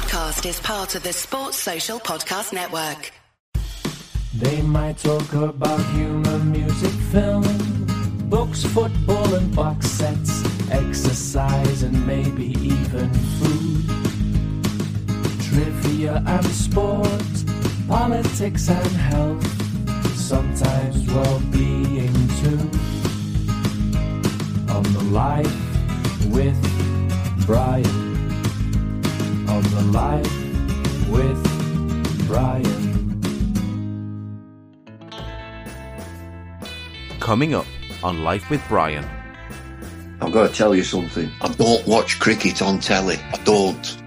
podcast is part of the Sports Social Podcast Network. They might talk about humor, music, film, books, football, and box sets, exercise, and maybe even food. Trivia and sport, politics and health, sometimes well being too. On the Life with Brian. On the Life with Brian. Coming up on Life with Brian. I've got to tell you something. I don't watch cricket on telly. I don't.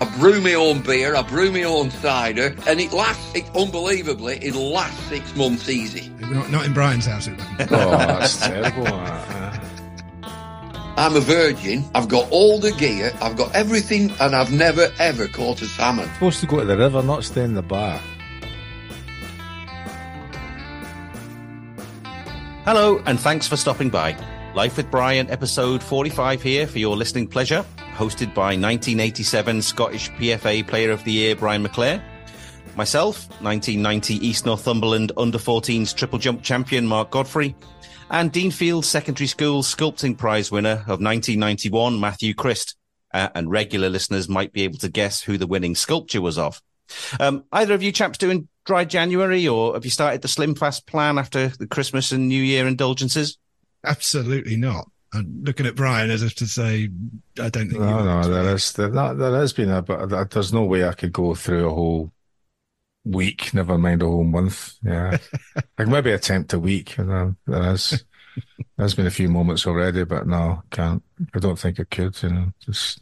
I brew my own beer, I brew my own cider, and it lasts, it, unbelievably, it lasts six months easy. Not, not in Brian's house, it wouldn't. Oh, that's terrible. That. I'm a virgin, I've got all the gear, I've got everything, and I've never ever caught a salmon. Supposed to go to the river, not stay in the bar. Hello, and thanks for stopping by. Life with Brian, episode 45 here for your listening pleasure, hosted by 1987 Scottish PFA Player of the Year Brian McClair. Myself, 1990 East Northumberland Under 14s Triple Jump Champion Mark Godfrey, and Deanfield Secondary School Sculpting Prize winner of 1991 Matthew Christ. Uh, and regular listeners might be able to guess who the winning sculpture was of. Um, either of you chaps doing dry January, or have you started the Slim Fast plan after the Christmas and New Year indulgences? Absolutely not. I'm looking at Brian as if to say, I don't think. No, no, there is there, that, there has been a, but there's no way I could go through a whole week, never mind a whole month. Yeah, I can maybe attempt a week. And then there is, there's been a few moments already, but no, can't. I don't think I could. You know, just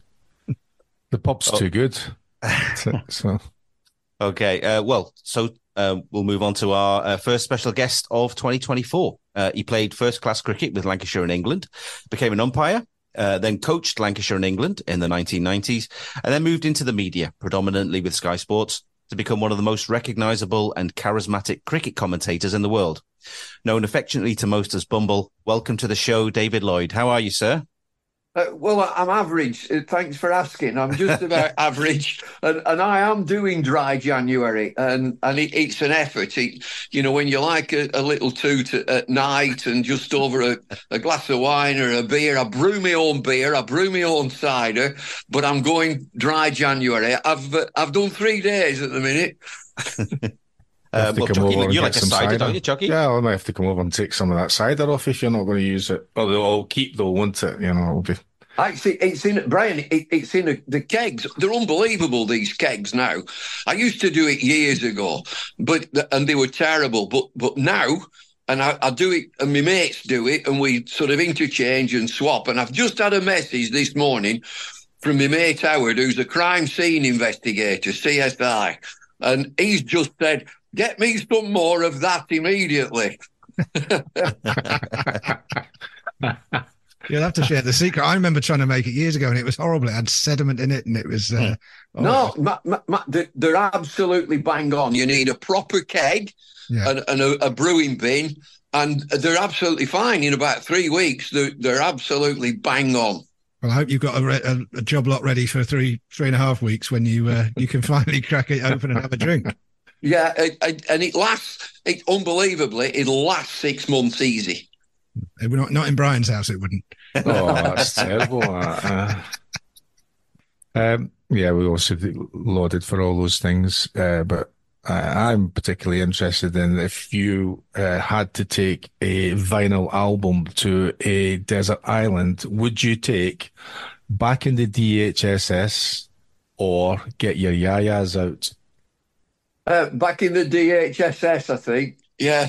the pub's Oh. too good. so, Okay. Uh, well, so um, we'll move on to our uh, first special guest of 2024. Uh, he played first class cricket with Lancashire in England, became an umpire, uh, then coached Lancashire and England in the 1990s, and then moved into the media, predominantly with Sky Sports, to become one of the most recognisable and charismatic cricket commentators in the world. Known affectionately to most as Bumble, welcome to the show, David Lloyd. How are you, sir? Uh, well, I'm average. Uh, Thanks for asking. I'm just about average, and, and I am doing dry January, and and it, it's an effort. It, you know, when you like a, a little toot at, at night and just over a, a glass of wine or a beer, I brew my own beer, I brew my own cider, but I'm going dry January. I've uh, I've done three days at the minute. Uh, have to well, Choccy, you're like a some cider, don't you, Choccy? Yeah, I might have to come over and take some of that cider off if you're not going to use it. Although I'll keep though, won't it? You know, it'll be. Actually, it's in Brian. It, it's in a, the kegs. They're unbelievable. These kegs now. I used to do it years ago, but and they were terrible. But but now, and I, I do it, and my mates do it, and we sort of interchange and swap. And I've just had a message this morning from my mate Howard, who's a crime scene investigator, CSI, and he's just said, "Get me some more of that immediately." You'll have to share the secret. I remember trying to make it years ago and it was horrible. It had sediment in it and it was. Uh, oh, No, ma, ma, ma, they're, they're absolutely bang on. You need a proper keg Yeah. and, and a, a brewing bin, and they're absolutely fine. In about three weeks, they're, they're absolutely bang on. Well, I hope you've got a, re- a, a job lot ready for three, three and a half weeks when you uh, you can finally crack it open and have a drink. Yeah, it, it- and it lasts, it unbelievably, it lasts six months easy. Uh, We're not, not in Brian's house, it wouldn't. Oh, that's terrible. that, uh. um, yeah, we also lauded for all those things, uh, but I, I'm particularly interested in if you uh, had to take a vinyl album to a desert island, would you take back in the DHSS or get your yayas out? Uh, back in the DHSS, I think. Yeah,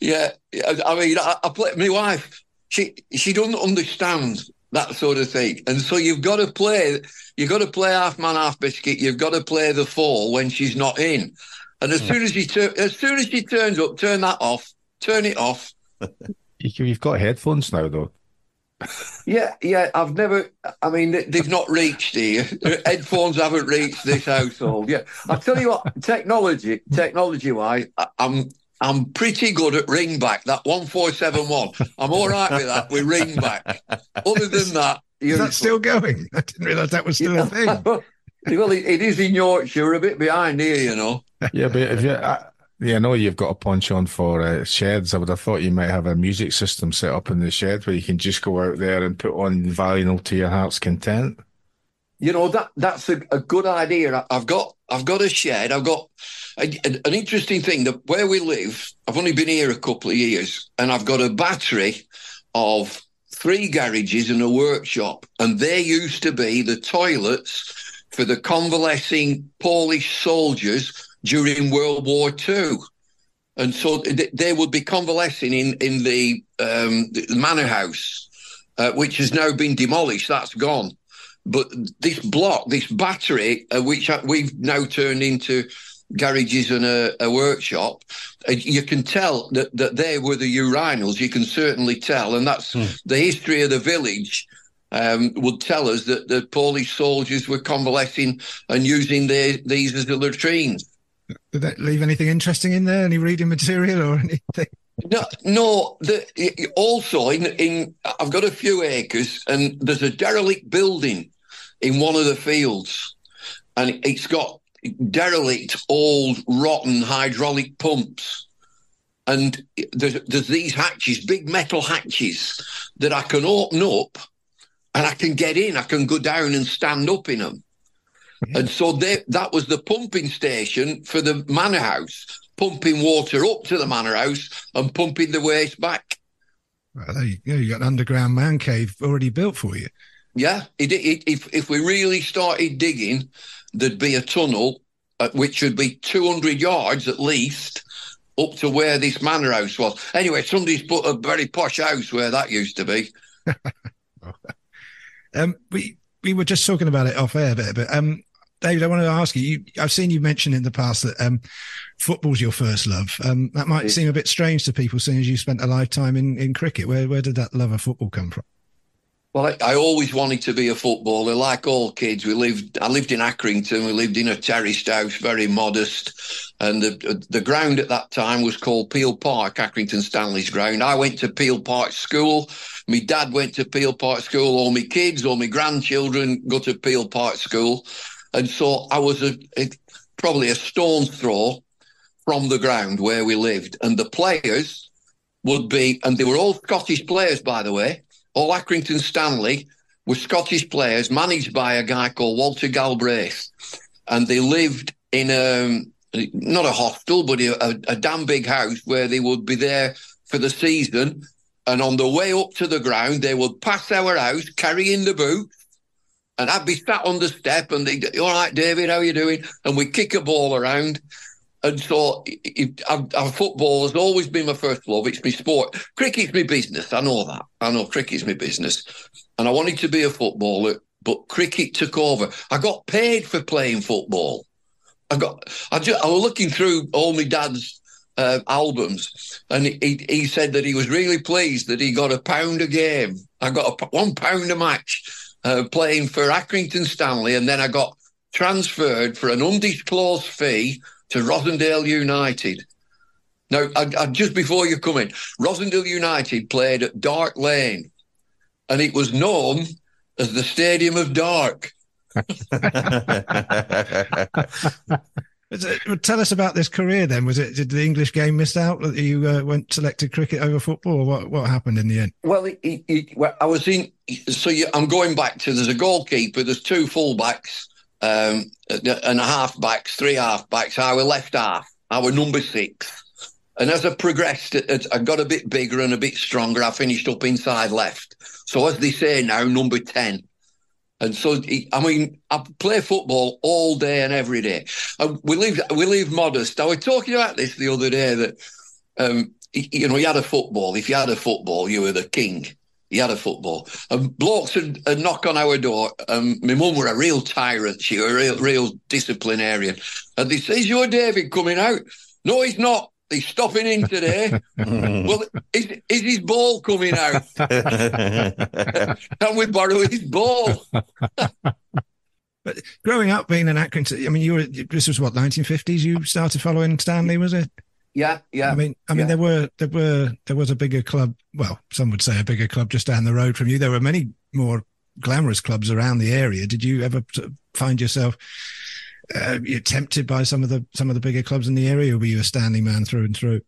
yeah. I, I mean, I, I play my wife. She she doesn't understand that sort of thing, and so you've got to play. You've got to play half man, half biscuit. You've got to play the fall when she's not in. And as soon as she tur- as soon as she turns up, turn that off. Turn it off. You've got headphones now, though. Yeah, yeah. I've never. I mean, they- they've not reached here. Headphones haven't reached this household. Yeah, I tell you what. Technology, technology wise, I- I'm I'm pretty good at ring back. That one four seven one. I'm all right with that. We ring back. Other than that, Is you that still going? I didn't realise that was still a thing. well, it, it is in Yorkshire, a bit behind here, you know. Yeah, but if you, I, yeah, I know you've got a punch on for uh, sheds. I would have thought you might have a music system set up in the shed where you can just go out there and put on vinyl to your heart's content. You know that that's a, a good idea. I've got I've got a shed. I've got a, an an interesting thing that where we live. I've only been here a couple of years, and I've got a battery of three garages and a workshop, and they used to be the toilets for the convalescing Polish soldiers during World War Two. And so th- they would be convalescing in in the, um, the manor house, uh, which has now been demolished. That's gone. But this block, this battery, uh, which we've now turned into garages and a, a workshop, uh, you can tell that, that they were the urinals. You can certainly tell, and that's the history of the village. Um, would tell us that the Polish soldiers were convalescing and using their, these as the latrines. Did that leave anything interesting in there? Any reading material or anything? No, no. The, also, in in I've got a few acres, and there's a derelict building in one of the fields, and it's got derelict, old, rotten hydraulic pumps, and there's there's these hatches, big metal hatches that I can open up, and I can get in. I can go down and stand up in them. And so they, that was the pumping station for the manor house, pumping water up to the manor house and pumping the waste back. Well, there you go. You got an underground man cave already built for you. Yeah, it, it, if if we really started digging, there'd be a tunnel, uh, which would be 200 yards at least, up to where this manor house was. Anyway, somebody's put a very posh house where that used to be. Um, we we were just talking about it off air a bit, but um, David, I wanted to ask you, you. I've seen you mention in the past that um, football's your first love. Um, that might seem a bit strange to people, seeing as you spent a lifetime in, in cricket. Where where did that love of football come from? Well, I, I always wanted to be a footballer, like all kids. We lived. I lived in Accrington. We lived in a terraced house, very modest, and the the ground at that time was called Peel Park, Accrington Stanley's ground. I went to Peel Park School. My dad went to Peel Park School. All my kids, all my grandchildren go to Peel Park School, and so I was a, a probably a stone's throw from the ground where we lived, and the players would be, and they were all Scottish players, by the way all Accrington Stanley were Scottish players managed by a guy called Walter Galbraith. And they lived in a, not a hostel, but a, a, a damn big house where they would be there for the season. And on the way up to the ground, they would pass our house carrying the boot. And I'd be sat on the step and they'd, all right, David, how you doing? And we'd kick a ball around. And so it, I've, I've, football has always been my first love. It's my sport. Cricket's my business. I know that. I know cricket's my business. And I wanted to be a footballer, but cricket took over. I got paid for playing football. I got. I, just, I was looking through all my dad's uh, albums, and he, he said that he was really pleased that he got a pound a game. I got a, one pound a match uh, playing for Accrington Stanley, and then I got transferred for an undisclosed fee to Rossendale United. Now, I, I, just before you come in, Rossendale United played at Dark Lane, and it was known as the Stadium of Dark. tell us about this career then. Was it did the English game miss out that you uh, went selected cricket over football, or what? What happened in the end? Well, it, it, well I was in. So you, I'm going back to there's a goalkeeper, there's two fullbacks um, and a half backs, three half backs. I were left half. I were number six. And as I progressed, I got a bit bigger and a bit stronger. I finished up inside left. So as they say now, number 10. And so, I mean, I play football all day and every day. And we live, we live modest. I was talking about this the other day that, um, you know, you had a football. If you had a football, you were the king. He had a football. And blokes would, would knock on our door. And my mum were a real tyrant. She was a real, real disciplinarian. And they say, is your David coming out? No, he's not. He's stopping in today. well, is, is his ball coming out? Can we borrow his ball? but growing up being an Accrington, I mean, you were, this was what, 1950s you started following Stanley, was it? Yeah, yeah. I mean, I mean, yeah. there were there were there was a bigger club. Well, some would say a bigger club just down the road from you. There were many more glamorous clubs around the area. Did you ever find yourself uh, tempted by some of the some of the bigger clubs in the area, or were you a standing man through and through?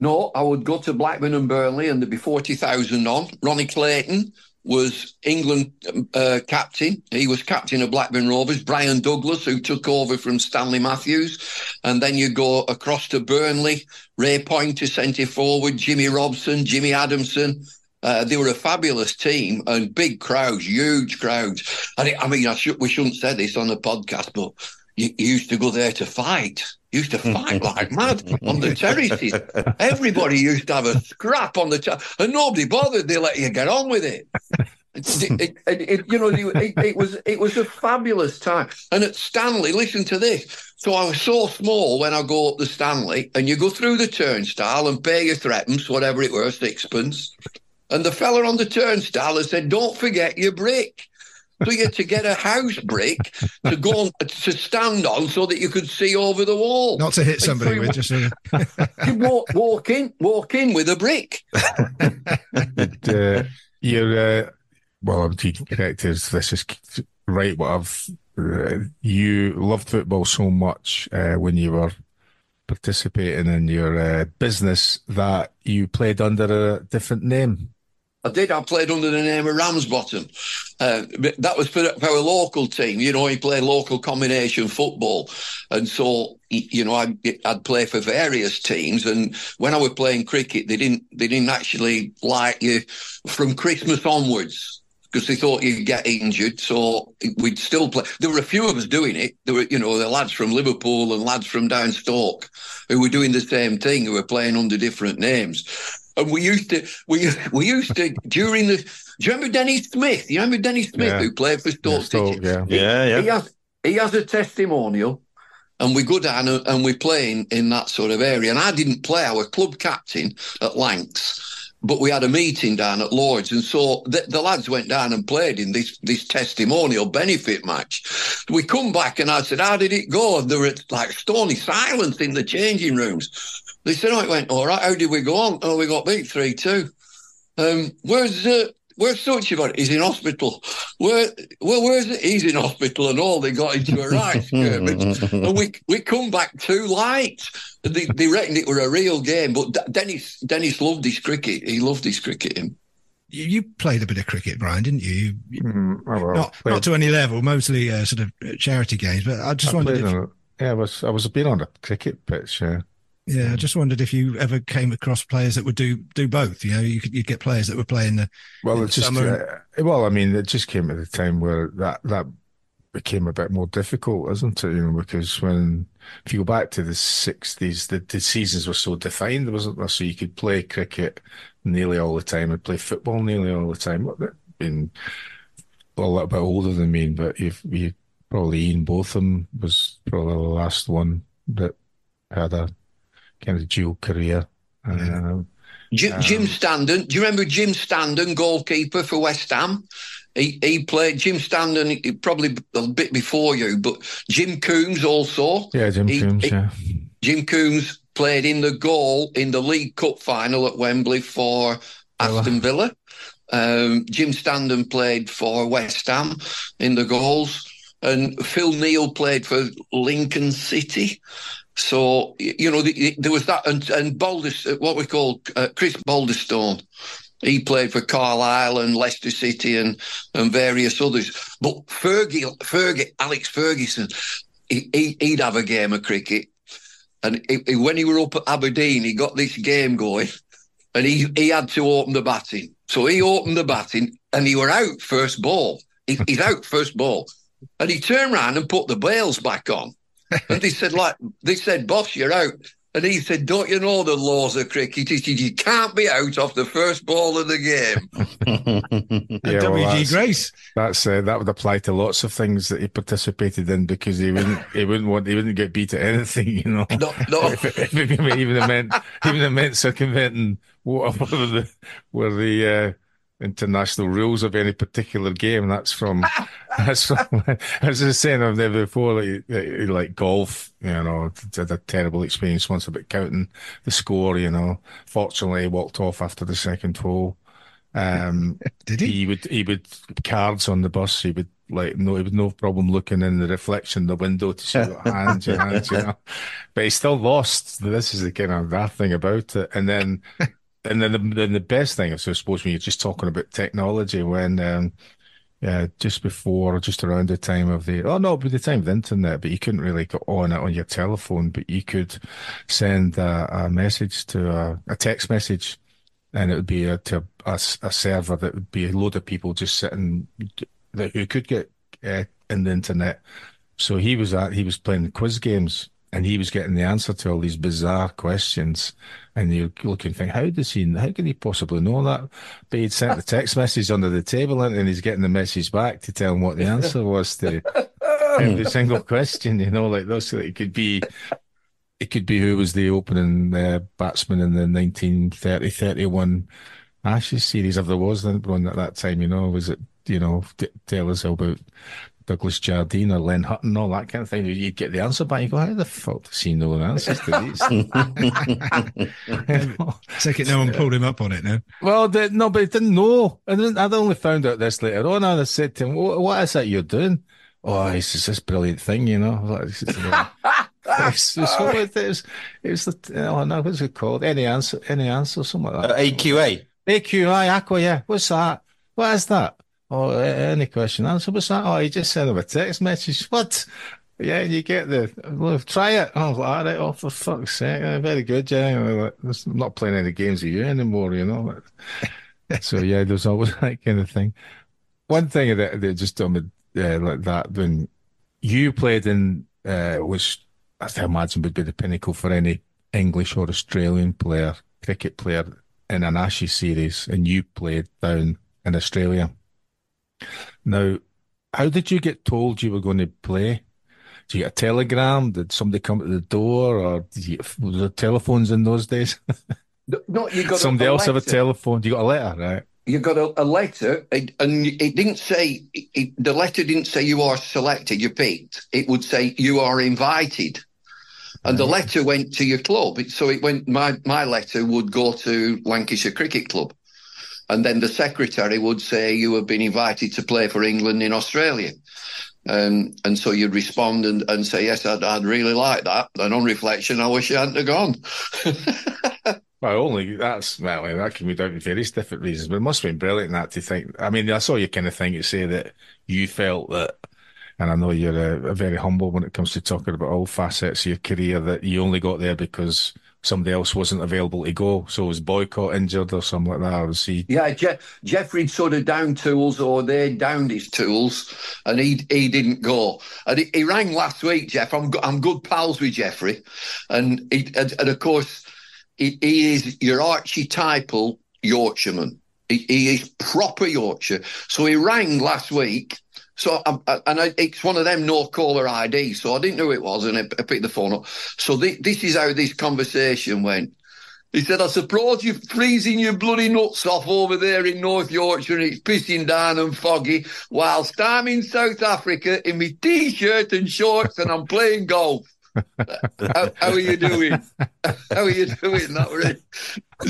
No, I would go to Blackburn and Burnley, and there'd be forty thousand on. Ronnie Clayton was England uh, captain. He was captain of Blackburn Rovers. Bryan Douglas, who took over from Stanley Matthews, and then you go across to Burnley. Ray Pointer centre forward, Jimmy Robson, Jimmy Adamson. Uh, they were a fabulous team and big crowds, huge crowds. And I mean, I we shouldn't say this on the podcast, but you, you used to go there to fight. You used to fight like mad on the terraces. Everybody used to have a scrap on the ter- and nobody bothered. They let you get on with it. it, it, it you know, it, was it was a fabulous time. And at Stanley, listen to this. So I was so small when I go up the Stanley, and you go through the turnstile and pay your threepence, whatever it was, sixpence. And the fella on the turnstile has said, "Don't forget your brick." So you had to get a house brick to go on, to stand on so that you could see over the wall. Not to hit somebody so with, just you walk, walk in, walk in with a brick. but, uh, you're uh, well, I'm being corrected. This is right. What I've uh, you loved football so much uh, when you were participating in your uh, business that you played under a different name. I did. I played under the name of Ramsbottom. Uh, that was for, for our local team. You know, he played local combination football, and so you know, I'd, I'd play for various teams. And when I was playing cricket, they didn't they didn't actually like you from Christmas onwards because they thought you'd get injured. So we'd still play. There were a few of us doing it. There were, you know, the lads from Liverpool and lads from down Stoke who were doing the same thing, who were playing under different names. And we used to, we we used to during the. Do you remember Denny Smith? You remember Denny Smith yeah. who played for Stoke yeah, Stoke, Yeah, yeah, yeah. He has he has a testimonial, and we go down and we play in, in that sort of area. And I didn't play. I was club captain at Lancs but we had a meeting down at Lords, and so the, the, lads went down and played in this this testimonial benefit match. We come back, and I said, "How did it go?" And there was like stony silence in the changing rooms. They said, "Oh, it went all right. How did we go on? Oh, we got beat three two. Um, where's uh, Where's Suchivan? He's in hospital. Where, well, where's it? He's in hospital and all. They got into a right skirmish. and we we come back too light. They, they reckoned it were a real game. But Dennis Dennis loved his cricket. He loved his cricketing. You played a bit of cricket, Brian, didn't you? you mm, well, not, played. not to any level, mostly uh, sort of charity games. But I just I wondered. If... A, yeah, I was I was being on a cricket pitch. Yeah. Yeah, I just wondered if you ever came across players that would do do both. You know, you could you get players that were playing the well, it just uh, well, I mean, it just came at a time where that that became a bit more difficult, isn't it? You know, because when if you go back to the sixties, the, the seasons were so defined, wasn't there? So you could play cricket nearly all the time and play football nearly all the time. Been a little bit older than me, but you've you probably Ian Botham was probably the last one that had a kind of dual career. Um, Jim, um, Jim Standen, do you remember Jim Standen, goalkeeper for West Ham? He, he played Jim Standen he, probably a bit before you, but Jim Cumbes also. Yeah, Jim he, Cumbes. Yeah, Jim Cumbes played in the goal in the League Cup final at Wembley for Aston Villa. Um, Jim Standen played for West Ham in the goals, and Phil Neale played for Lincoln City. So you know, the, there was that, and and uh, what we call uh, Chris Balderstone. He played for Carlisle and Leicester City and and various others. But Fergie, Fergie, Alex Ferguson, he, would have a game of cricket, and he, he, when he were up at Aberdeen, he got this game going, and he he had to open the batting. So he opened the batting, and he were out first ball. He, he's out first ball, and he turned around and put the bails back on and they said, like, they said, boss, you're out. And he said, Don't you know the laws of cricket? He said, You can't be out off the first ball of the game. yeah, well, WG Grace. That's uh, that would apply to lots of things that he participated in because he wouldn't he wouldn't want he wouldn't get beat at anything, you know. No, no. even it meant even it meant circumventing what were the were the uh, international rules of any particular game. That's from that's from as I was saying I've never before like, like golf, you know, had a terrible experience once about counting the score, you know. Fortunately walked off after the second hole. Um, Did he? He would he would cards on the bus. He would like no, he would no problem looking in the reflection the window to see what hands, your hands, you know. But he still lost. This is the kind of that thing about it. And then, and then the then the best thing, is I suppose, when you're just talking about technology, when um, yeah, just before, just around the time of the, oh no, by the time of the internet, but you couldn't really go on it on your telephone, but you could send a, a message to a, a text message and it would be a, to a, a server that would be a load of people just sitting that who could get uh, in the internet. So he was at, he was playing quiz games and he was getting the answer to all these bizarre questions. And you're looking, think, how does he, how can he possibly know that? But he'd sent the text message under the table and he's getting the message back to tell him what the answer was to every single question, you know, like those, it could be, it could be who was the opening uh, batsman in the 1930 31 Ashes series, if there was one at that time, you know, was it, you know, t- tell us about Douglas Jardine or Len Hutton, all that kind of thing. You'd get the answer back. You go, how the fuck does he know the answers to these? Take it no one pulled him up on it now. well, the, no, but he didn't know. And then I'd only found out this later on. And I said to him, what, what is that you're doing? Oh, it's just this brilliant thing, you know. Like, it's, it's, it's, it was, it the, oh no, what's it called? Any answer, any answer, something like Uh, that. AQA. AQI, Aqua, yeah. What's that? What is that? Oh, any question, answer. What's that? Oh, you just sent him a text message. What? Yeah, you get the, well, try it. Oh, all right. Oh, for fuck's sake. Very good, yeah. I'm not playing any games with you anymore, you know. so, yeah, there's always that kind of thing. One thing that, that just done me uh, like that when you played in, uh, which I imagine would be the pinnacle for any English or Australian player, cricket player in an Ashes series, and you played down in Australia. Now, how did you get told you were going to play? Did you get a telegram? Did somebody come to the door, or did you was there telephones in those days? No, you got Somebody else have a telephone? You got a letter, right? You got a, a letter, and and it didn't say it, the letter didn't say you are selected, you picked. It would say you are invited, and the letter went to your club. So it went. My my letter would go to Lancashire Cricket Club, and then the secretary would say you have been invited to play for England in Australia. Um, and so you'd respond and, and say, yes, I'd, I'd really like that. And on reflection, I wish I hadn't gone. Well, only that's well, that can be done for various different reasons, but it must have been brilliant that to think. I mean, that's all you kind of thing to say that you felt that, and I know you're a, a very humble when it comes to talking about all facets of your career, that you only got there because somebody else wasn't available to go. So was Boycott injured or something like that? Or was he? Yeah, Je- Geoffrey'd sort of down tools or they downed his tools and he he didn't go. And he, he rang last week, Geoff. I'm, I'm good pals with Geoffrey. And, he, and, and of course, he, he is your archetypal Yorkshireman. He, he is proper Yorkshire. So he rang last week. So um, uh, and I, it's one of them no caller ID. So I didn't know who it was, and I, I picked the phone up. So thi- this is how this conversation went. He said, I suppose you're freezing your bloody nuts off over there in North Yorkshire and it's pissing down and foggy, whilst I'm in South Africa in my t-shirt and shorts and I'm playing golf. how, how are you doing? How are you doing? That really.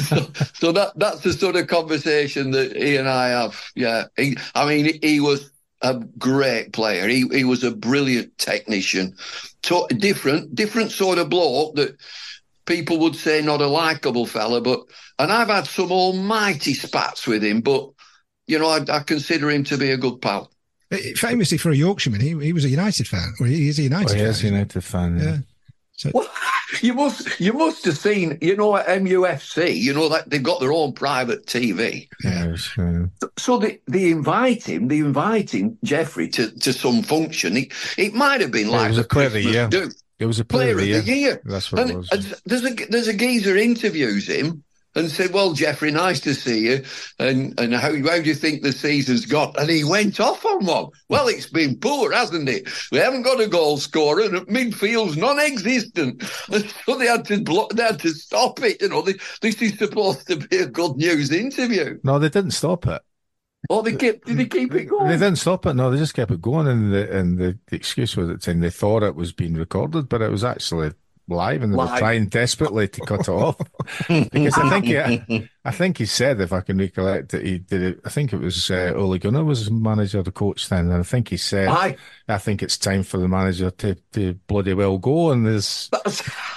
So, so that that's the sort of conversation that he and I have. Yeah, he, I mean, he was a great player. He he was a brilliant technician. So different, different sort of bloke that people would say not a likable fella, but and I've had some almighty spats with him, but you know, I, I consider him to be a good pal. Uh, Famously for a Yorkshireman, he, he was a United fan. Well, he is a Oh, United he is a fan. United fan. Yeah. Yeah. Well, you must you must have seen, you know, at MUFC, you know that they've got their own private TV. Yeah, it So they, they invite him, they inviting Geoffrey to, to some function. It, it might have been Yeah, it like was the a player of the year. do. it was a player, player of the year. That's what it was. there's a there's a geezer interviews him and said, "Well, Geoffrey, nice to see you. And and how how do you think the season's got?" And he went off on one. Well, it's been poor, hasn't it? We haven't got a goal scorer, and midfield's non-existent. And so they had to block, they had to stop it. You know, they, this is supposed to be a good news interview. no, they didn't stop it. Or they kept Did they keep it going? They didn't stop it. No, they just kept it going, and the and the, the excuse was that they thought it was being recorded, but it was actually live, and they Live. were trying desperately to cut it off because I think he, I think he said, if I can recollect it, he did it. I think it was uh, Ole Gunnar was manager, the coach then, and I think he said, Aye. "I think it's time for the manager to, to bloody well go." And there's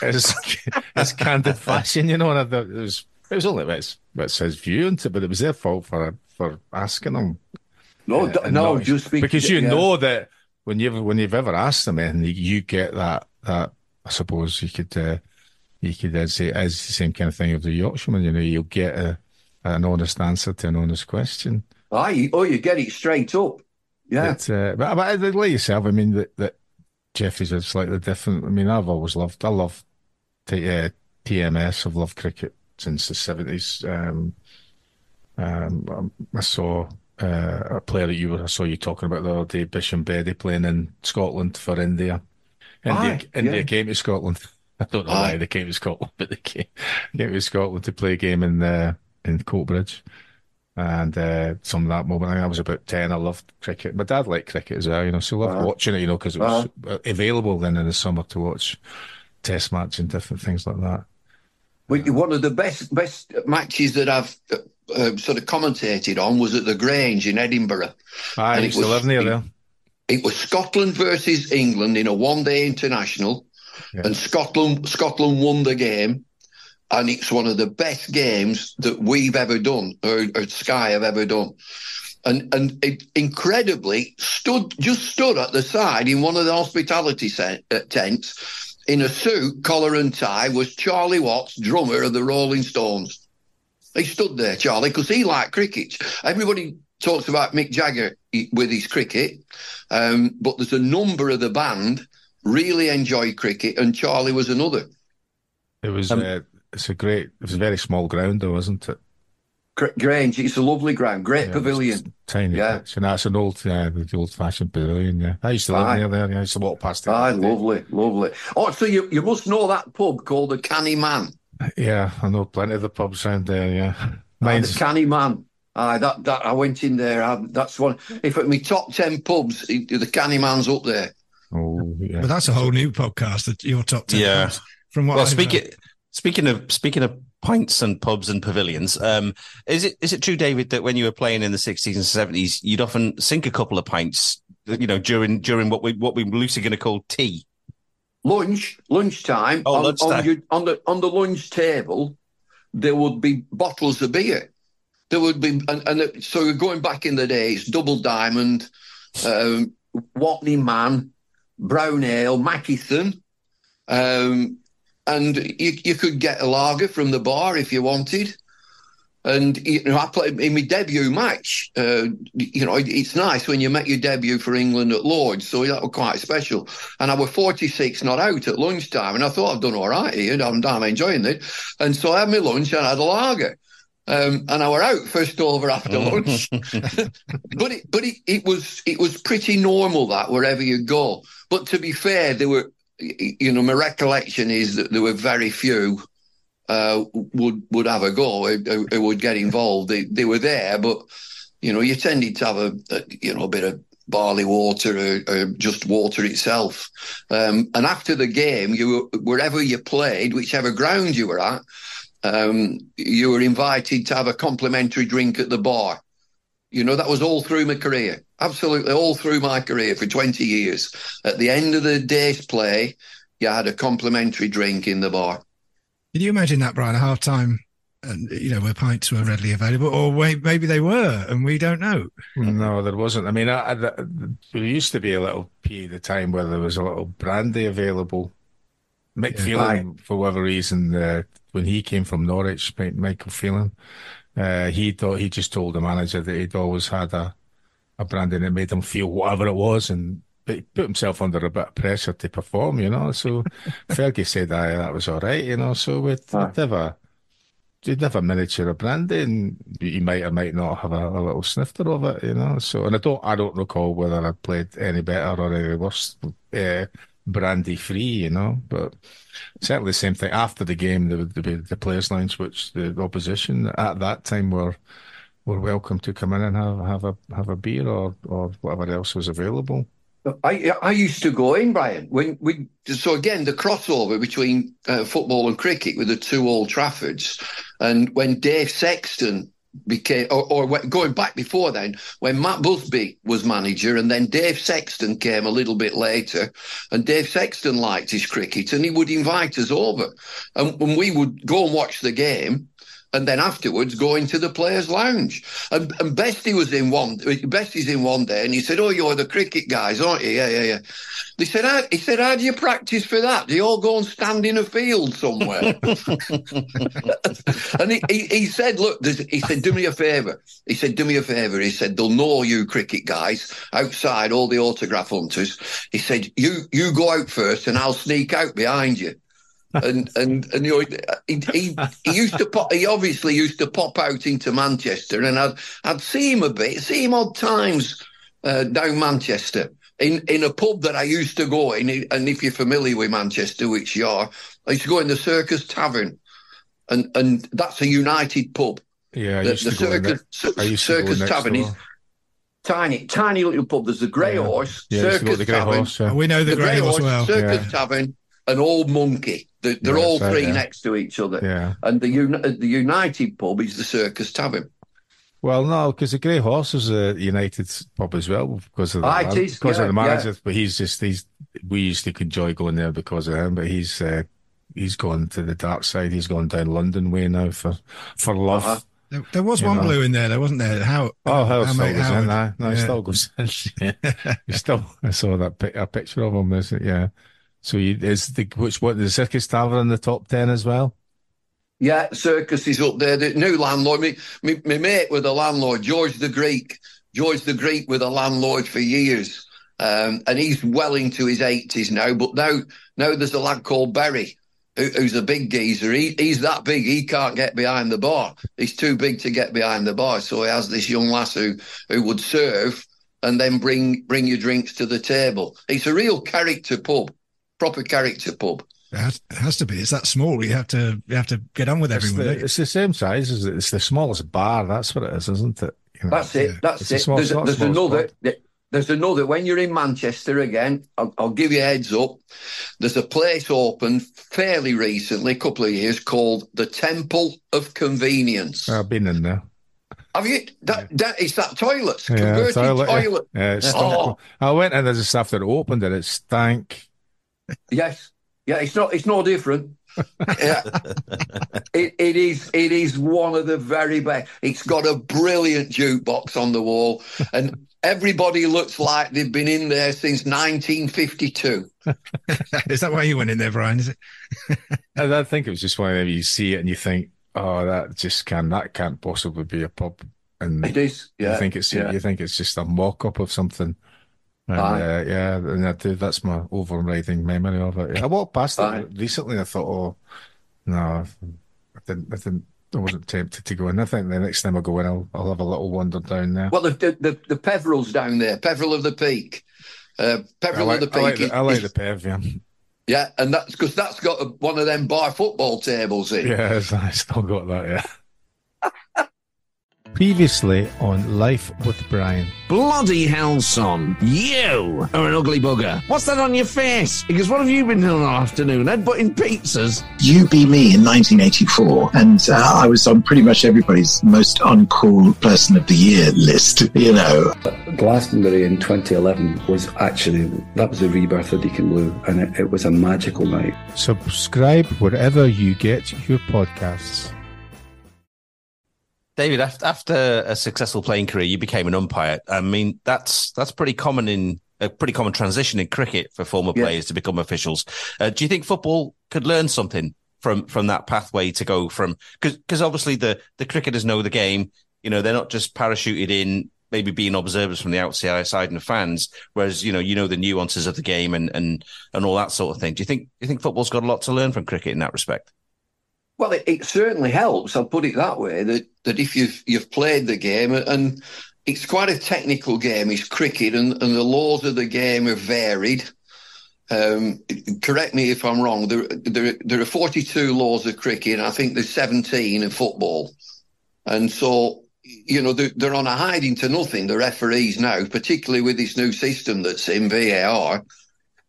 it's, it's candid fashion, you know. And I thought it was it was only it's, it's his view into it, but it was their fault for for asking him. no, Uh, no, not- just be- because you yeah. know that when you've when you've ever asked them and you get that that I suppose you could uh, you could uh, say it's the same kind of thing of the Yorkshireman. You know, you'll get a, an honest answer to an honest question. Aye, oh, you get it straight up. Yeah. But, uh, but, but like yourself, I mean that that Geoffrey's are slightly different. I mean, I've always loved I love t- uh, TMS. I've loved cricket since the seventies. Um, um, I saw uh, a player that you were, I saw you talking about the other day, Bishan Bedi playing in Scotland for India. India, Aye, India yeah. came to Scotland. I don't know Aye. why they came to Scotland, but they came, came to Scotland to play a game in uh, in Coatbridge. And uh, some of that moment, I was about 10. I loved cricket. My dad liked cricket as well, you know, so I loved Uh-huh. watching it, you know, because it was available then in the summer to watch test match and different things like that. Well, One of the best best matches that I've uh, sort of commentated on was at the Grange in Edinburgh. I And used to live near there. It was Scotland versus England in a one-day international, Yeah. and Scotland Scotland won the game. And it's one of the best games that we've ever done, or, or Sky have ever done. And and it incredibly stood just stood at the side in one of the hospitality uh, tents in a suit, collar and tie was Charlie Watts, drummer of the Rolling Stones. He stood there, Charlie, because he liked cricket. Everybody talks about Mick Jagger with his cricket, um, but there's a number of the band really enjoy cricket, and Charlie was another. It was, Um, uh, it's a great, it was a very small ground though, wasn't it? Grange, it's a lovely ground, great Yeah, pavilion. Tiny Yeah. pitch. And that's an old, uh, the old fashioned pavilion, yeah. I used to live Aye. near there, yeah. I used to walk past it. Every day. lovely, lovely. Oh, so you, you must know that pub called the Canny Man. Yeah, I know plenty of the pubs around there, yeah. Ah, Mine's, the Canny Man. Aye, that, that I went in there. I, that's one. If at my top ten pubs, it- the Canny Man's up there. oh, yeah. But that's a whole new podcast. That your top ten. Yeah. pubs, From what well, speaking speaking of speaking of pints and pubs and pavilions, um, is it is it true, David, that when you were playing in the sixties and seventies, you'd often sink a couple of pints, you know, during during what we what we were loosely going to call tea? Lunch, lunchtime. Oh, on, lunchtime. On, your, on the on the lunch table, there would be bottles of beer. There would be, and, and so going back in the day, it's Double Diamond, um, Watney Mann, Brown Ale, Mackeson, um, and you, you could get a lager from the bar if you wanted. And you know, I played in my debut match. Uh, you know, it- it's nice when you make your debut for England at Lords, so that was quite special. And I was 46 not out at lunchtime, and I thought I've done all right here. I'm, I'm enjoying it. And so I had my lunch and I had a lager. Um, and I were out first over after lunch, but it, but it, it was it was pretty normal that wherever you go. But to be fair, there were, you know, my recollection is that there were very few uh, would would have a go, who, who would get involved. They they were there, but you know, you tended to have a, a you know a bit of barley water or, or just water itself. Um, and after the game, you wherever you played, whichever ground you were at, um, you were invited to have a complimentary drink at the bar. You know, that was all through my career. Absolutely all through my career for 20 years. At the end of the day's play, you had a complimentary drink in the bar. Can you imagine that, Brian? A half time, and you know, where pints were readily available, or wait, maybe they were, and we don't know. No, there wasn't. I mean, I, I, there used to be a little period of time where there was a little brandy available. Mick Yeah. Phelan, for whatever reason, uh, when he came from Norwich, Michael Phelan, uh, he thought he just told the manager that he'd always had a, a brandy and it made him feel whatever it was, and but he put himself under a bit of pressure to perform, you know. So Fergie said, "Aye, that was all right," you know. So we'd, we'd never. You'd have a miniature of brandy, and you might or might not have a, a little snifter of it, you know. So, and I don't, I don't recall whether I played any better or any worse, uh, brandy free, you know. But certainly the same thing after the game. There would be the players' lounge, which the opposition at that time were were welcome to come in and have have a have a beer or or whatever else was available. I I used to go in, Brian. When we so again the crossover between uh, football and cricket with the two Old Traffords, and when Dave Sexton became, or, or going back before then, when Matt Busby was manager, and then Dave Sexton came a little bit later, and Dave Sexton liked his cricket, and he would invite us over, and, and we would go and watch the game and then afterwards go into the players' lounge. And, and Bestie was in one. Bestie's in one day, and he said, "Oh, you're the cricket guys, aren't you?" Yeah, yeah, yeah. They said, how, "He said, how do you practice for that? Do you all go and stand in a field somewhere?" and he, he, he, said, "Look," he said, "Do me a favour." He said, "Do me a favour." He said, "They'll know you cricket guys outside, all the autograph hunters." He said, "You you go out first, and I'll sneak out behind you." And and and you know he, he, he used to pop he obviously used to pop out into Manchester and I'd I'd see him a bit see him odd times uh, down Manchester in in a pub that I used to go in and if you're familiar with Manchester which you are I used to go in the Circus Tavern and and that's a United pub yeah the, the Circus Circus Tavern is tiny tiny little pub there's the Grey yeah. Horse yeah, Circus Tavern horse, yeah. we know the, the Grey Horse, horse well Circus Tavern an old monkey. They're, they're all three yeah. next to each other. Yeah. And the the United pub is the Circus Tavern. Well, no, because the Grey Horse is a United pub as well because of the, ah, is, because yeah, of the manager. Yeah. But he's just he's we used to enjoy going there because of him. But he's uh, he's gone to the dark side. He's gone down London way now for for love. Uh-huh. There, there, was one know. blue in there, there wasn't there? How? Oh, how still goes in there. No, yeah. still goes in. yeah. still, I saw that a picture of him. Is it? Yeah. So you, is the which what the Circus Tavern in the top ten as well? Yeah, Circus is up there. The new landlord, me, me, me mate with a landlord, George the Greek. George the Greek with a landlord for years, um, and he's well into his eighties now. But now, now there's a lad called Barry, who, who's a big geezer. He, he's that big, he can't get behind the bar. He's too big to get behind the bar. So he has this young lass who who would serve and then bring bring your drinks to the table. It's a real character pub proper character pub. It has, to be. It's that small. You have to you have to get on with everyone. It's the, it's the same size as it. It's the smallest bar. That's what it is, isn't it? You know, that's it. Yeah. That's it's it. Small, there's, there's another. Spot. There's another. When you're in Manchester again, I'll, I'll, give you a heads up. There's a place opened fairly recently, a couple of years, called the Temple of Convenience. I've been in there. Have you? That, that is that toilets yeah, converted toilet. toilet. Yeah, yeah oh. I went in just stuff that opened and it stank Yes. Yeah, it's not. It's no different. yeah, it, it is. It is one of the very best. It's got a brilliant jukebox on the wall, and everybody looks like they've been in there since 1952. is that why you went in there, Brian? Is it? I think it was just whenever you see it and you think, "Oh, that just can that can't possibly be a pub." And it is. Yeah. You think it's yeah. you think it's just a mock up of something. And, uh, yeah, and I do, that's my overriding memory of it. I walked past Aye. it recently and I thought, oh, no, I didn't, I didn't, I wasn't tempted to go in. I think the next time I go in, I'll, I'll have a little wander down there. Well, the the, the Peveril's down there, Peveril of the Peak. Uh, Peveril like, of the Peak. I like the, is, I like the Pev, yeah. Yeah, and that's because that's got a, one of them bar football tables in. Yeah, I still got that, yeah. Previously on Life with Brian. Bloody hell, son. You are an ugly bugger. What's that on your face? Because what have you been doing all afternoon? Headbutting pizzas? You Be Me in 1984, and uh, I was on pretty much everybody's most uncool person of the year list, you know. Glastonbury in 2011 was actually, that was the rebirth of Deacon Blue, and it, it was a magical night. Subscribe wherever you get your podcasts. David, after a successful playing career, you became an umpire. I mean, that's that's pretty common in a pretty common transition in cricket for former yeah. players to become officials. Uh, do you think football could learn something from from that pathway to go from because because obviously the the cricketers know the game. You know, they're not just parachuted in, maybe being observers from the outside and the fans. Whereas you know you know the nuances of the game and and and all that sort of thing. Do you think do you think football's got a lot to learn from cricket in that respect? Well, it, it, certainly helps. I'll put it that way. That that if you've you've played the game and it's quite a technical game. It's cricket, and, and the laws of the game are varied. Um, correct me if I'm wrong. There, there, there are 42 laws of cricket, and I think there's 17 in football. And so you know, they're, they're on a hiding to nothing, the referees now, particularly with this new system that's in VAR,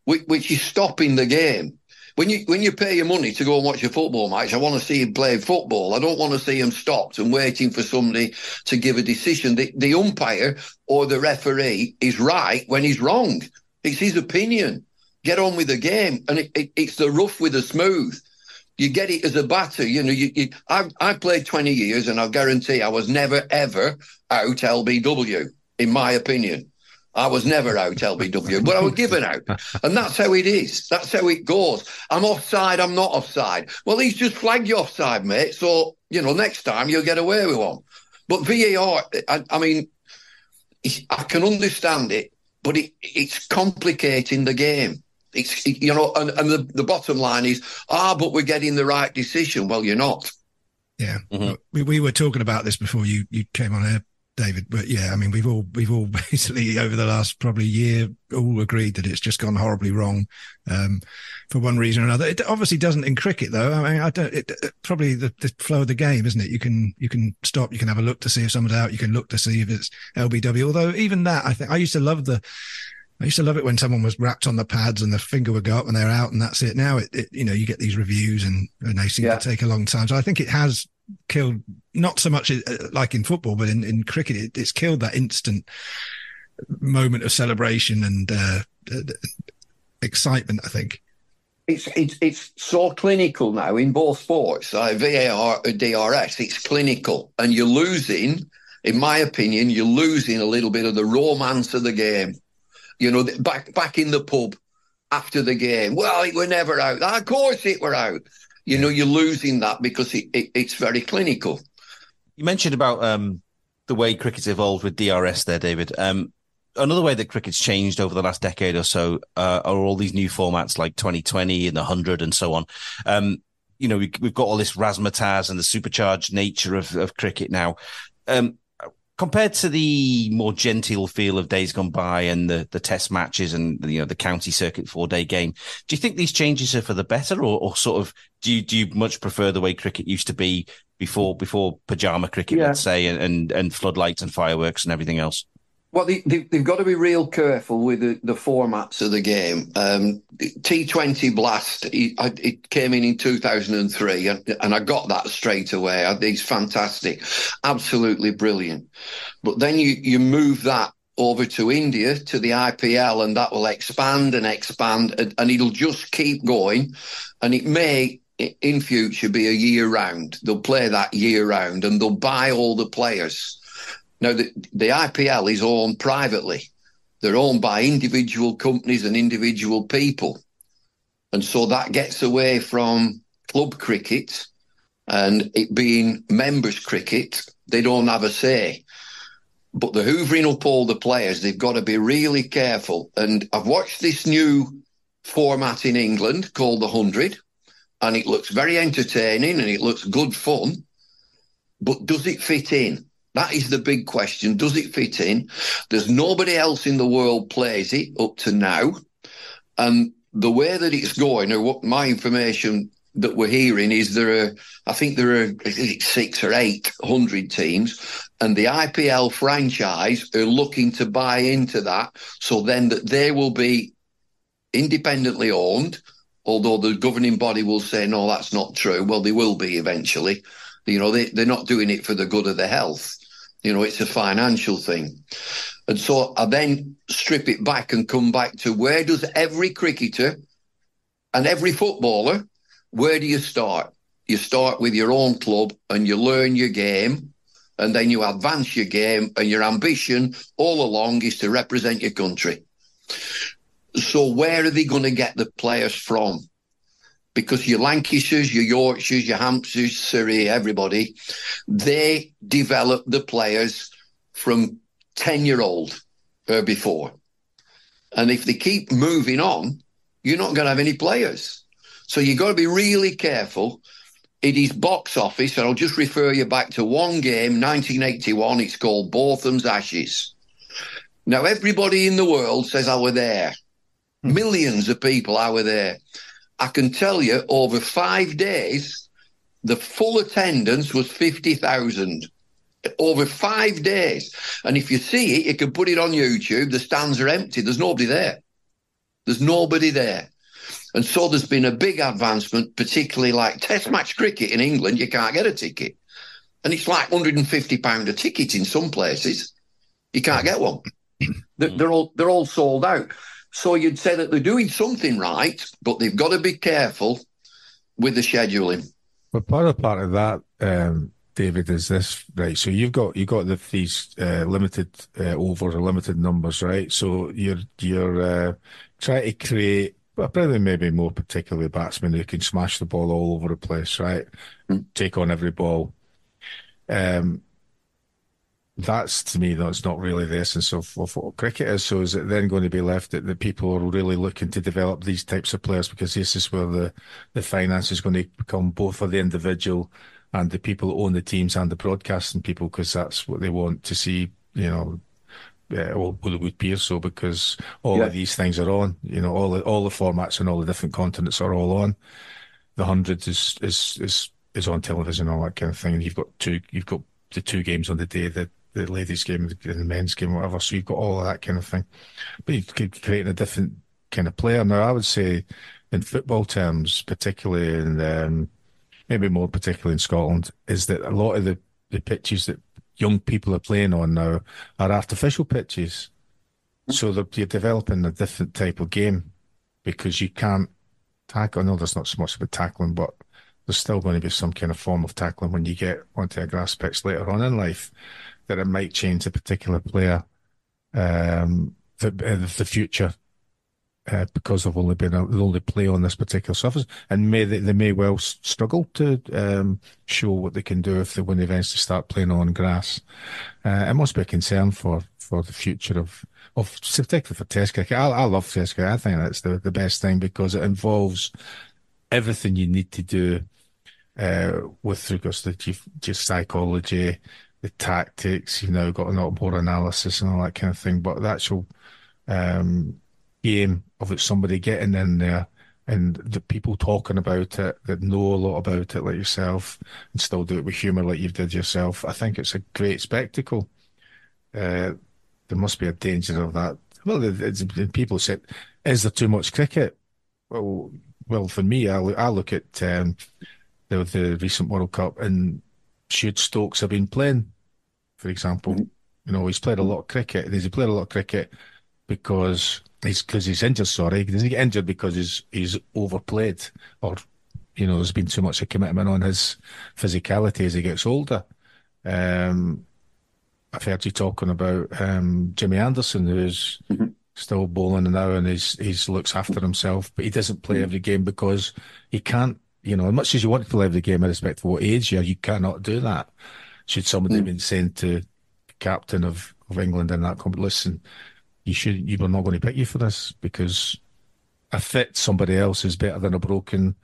which, which is stopping the game. When you when you pay your money to go and watch a football match, I want to see him play football. I don't want to see him stopped and waiting for somebody to give a decision. The, the umpire or the referee is right when he's wrong. It's his opinion. Get on with the game, and it, it, it's the rough with the smooth you get it as a batter. You know, you, you I, I played 20 years and I guarantee I was never, ever out LBW, in my opinion. I was never out LBW, but I was given out. And that's how it is. That's how it goes. I'm offside, I'm not offside. Well, he's just flagged you offside, mate. So, you know, next time you'll get away with one. But VAR, I, I mean, I can understand it, but it, it's complicating the game. It's you know, and, and the, the bottom line is, ah, but we're getting the right decision. Well, you're not. Yeah, mm-hmm. we, we were talking about this before you you came on air, David. But yeah, I mean, we've all we've all basically over the last probably year all agreed that it's just gone horribly wrong um, for one reason or another. It obviously doesn't in cricket though. I mean, I don't. It, it, probably the, the flow of the game, isn't it? You can you can stop. You can have a look to see if someone's out. You can look to see if it's LBW. Although even that, I think I used to love the I used to love it when someone was wrapped on the pads and the finger would go up and they're out and that's it. Now it, it you know, you get these reviews and, and they seem yeah. to take a long time. So I think it has killed not so much uh, like in football, but in, in cricket, it, it's killed that instant moment of celebration and uh, excitement. I think it's it's it's so clinical now in both sports, like VAR, DRS. It's clinical, and you're losing, in my opinion, you're losing a little bit of the romance of the game. You know, back back in the pub after the game. Well, it were never out. Of course, it were out. You know, you're losing that because it, it, it's very clinical. You mentioned about um, the way cricket's evolved with DRS there, David. Um, another way that cricket's changed over the last decade or so uh, are all these new formats like 2020 and the 100 and so on. Um, you know, we, have got all this razzmatazz and the supercharged nature of, of cricket now. Um, compared to the more genteel feel of days gone by and the, the test matches and you know the county circuit four day game, do you think these changes are for the better, or, or sort of do you do you much prefer the way cricket used to be before before pajama cricket, yeah. let's say, and, and and floodlights and fireworks and everything else? Well, they, have they, got to be real careful with the, the formats of the game. Um, T20 Blast, it, it, came in in 2003, and, and I got that straight away. It's fantastic, absolutely brilliant. But then you, you move that over to India to the IPL, and that will expand and expand, and, and it'll just keep going. And it may in future be a year round. They'll play that year round, and they'll buy all the players now, the, the IPL is owned privately. They're owned by individual companies and individual people. And so that gets away from club cricket and it being members cricket. They don't have a say. But the hoovering up all the players, they've got to be really careful. And I've watched this new format in England called the 100, and it looks very entertaining and it looks good fun. But does it fit in? That is the big question. Does it fit in? There's nobody else in the world plays it up to now. And the way that it's going, or what my information that we're hearing is there are, I think there are six or eight hundred teams, and the IPL franchise are looking to buy into that, so then that they will be independently owned. Although the governing body will say no, that's not true. Well, they will be eventually. You know, they, they're not doing it for the good of the health. You know, it's a financial thing. And so I then strip it back and come back to where does every cricketer and every footballer, where do you start? You start with your own club and you learn your game and then you advance your game and your ambition all along is to represent your country. So where are they going to get the players from? Because your Lancashires, your Yorkshires, your Hampshires, Surrey, everybody, they develop the players from 10 year old or before. And if they keep moving on, you're not going to have any players. So you've got to be really careful. It is box office, and I'll just refer you back to one game, 1981. It's called Botham's Ashes. Now, everybody in the world says I were there. Hmm. Millions of people I were there. I can tell you over five days, the full attendance was 50,000. over five days. And if you see it, you can put it on YouTube. The stands are empty. There's nobody there. There's nobody there. And so there's been a big advancement, particularly like test match cricket in England. You can't get a ticket. And it's like £150 a ticket in some places. You can't get one. They're all they're all sold out. So you'd say that they're doing something right, but they've got to be careful with the scheduling. But part of part of that, um, David, is this right? So you've got you've got the, these uh, limited uh, overs or limited numbers, right? So you're you're uh, trying to create, but probably maybe more particularly batsmen who can smash the ball all over the place, right? Mm. Take on every ball. Um, that's to me that's not really the essence of, of what cricket is. So is it then going to be left that the people are really looking to develop these types of players because this is where the the finance is going to become both for the individual and the people who own the teams and the broadcasting people because that's what they want to see. You know, uh, well, it would appear so because all yeah. of these things are on. You know, all the, all the formats and all the different continents are all on. The hundred is is is is on television, and all that kind of thing. And you've got two, you've got the two games on the day that the ladies' game and the men's game, whatever. So you've got all of that kind of thing. But you could create a different kind of player. Now, I would say, in football terms, particularly in um, maybe more particularly in Scotland, is that a lot of the, the pitches that young people are playing on now are artificial pitches. So you're developing a different type of game because you can't tackle. I know there's not so much about tackling, but there's still going to be some kind of form of tackling when you get onto a grass pitch later on in life that it might change a particular player, um, the, the future, uh, because they've only been a, only play on this particular surface, and may they, they may well struggle to um, show what they can do if they when they eventually start playing on grass. Uh, it must be a concern for for the future of of particularly for Test cricket. I, I love Test cricket. I think that's the the best thing because it involves everything you need to do uh, with regards to your psychology, the tactics. You've now got a lot more analysis and all that kind of thing. But the actual um, game of it, somebody getting in there and the people talking about it that know a lot about it, like yourself, and still do it with humour like you've did yourself. I think it's a great spectacle. Uh, there must be a danger of that. Well, people said, "Is there too much cricket?" Well, well, for me, I, I look at um, the, the recent World Cup and should Stokes have been playing, for example? You know, he's played a lot of cricket. He's played a lot of cricket because he's because he's injured. Sorry, he doesn't get injured because he's he's overplayed or you know there's been too much of a commitment on his physicality as he gets older. Um, I've heard you talking about um, Jimmy Anderson, who's mm-hmm. still bowling now and he's he's looks after himself, but he doesn't play mm-hmm. every game because he can't you know, as much as you want to play every game, irrespective of what age you are, you cannot do that. Should somebody mm. been saying to captain of, of England in that competition, listen, you should, you were not going to pick you for this because a fit somebody else is better than a broken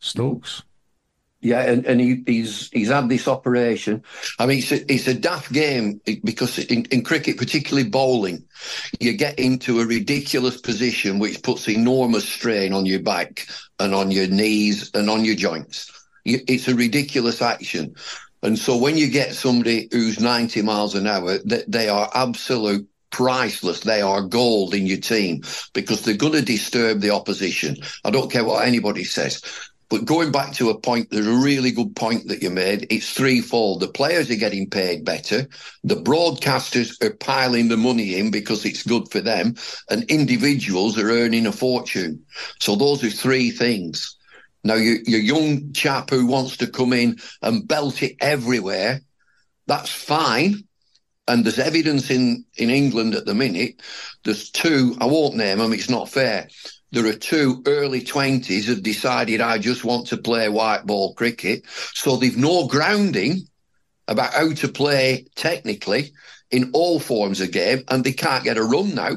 Stokes. Yeah, and, and he, he's he's had this operation. I mean, it's a, it's a daft game because in, in cricket, particularly bowling, you get into a ridiculous position which puts enormous strain on your back and on your knees and on your joints. It's a ridiculous action. And so when you get somebody who's 90 miles an hour, they, they are absolute priceless. They are gold in your team because they're going to disturb the opposition. I don't care what anybody says. But going back to a point, there's a really good point that you made. It's threefold. The players are getting paid better. The broadcasters are piling the money in because it's good for them. And individuals are earning a fortune. So those are three things. Now, your, your young chap who wants to come in and belt it everywhere, that's fine. And there's evidence in, in England at the minute. There's two, I won't name them, it's not fair there are two early 20s have decided I just want to play white ball cricket. So they've no grounding about how to play technically in all forms of game and they can't get a run now.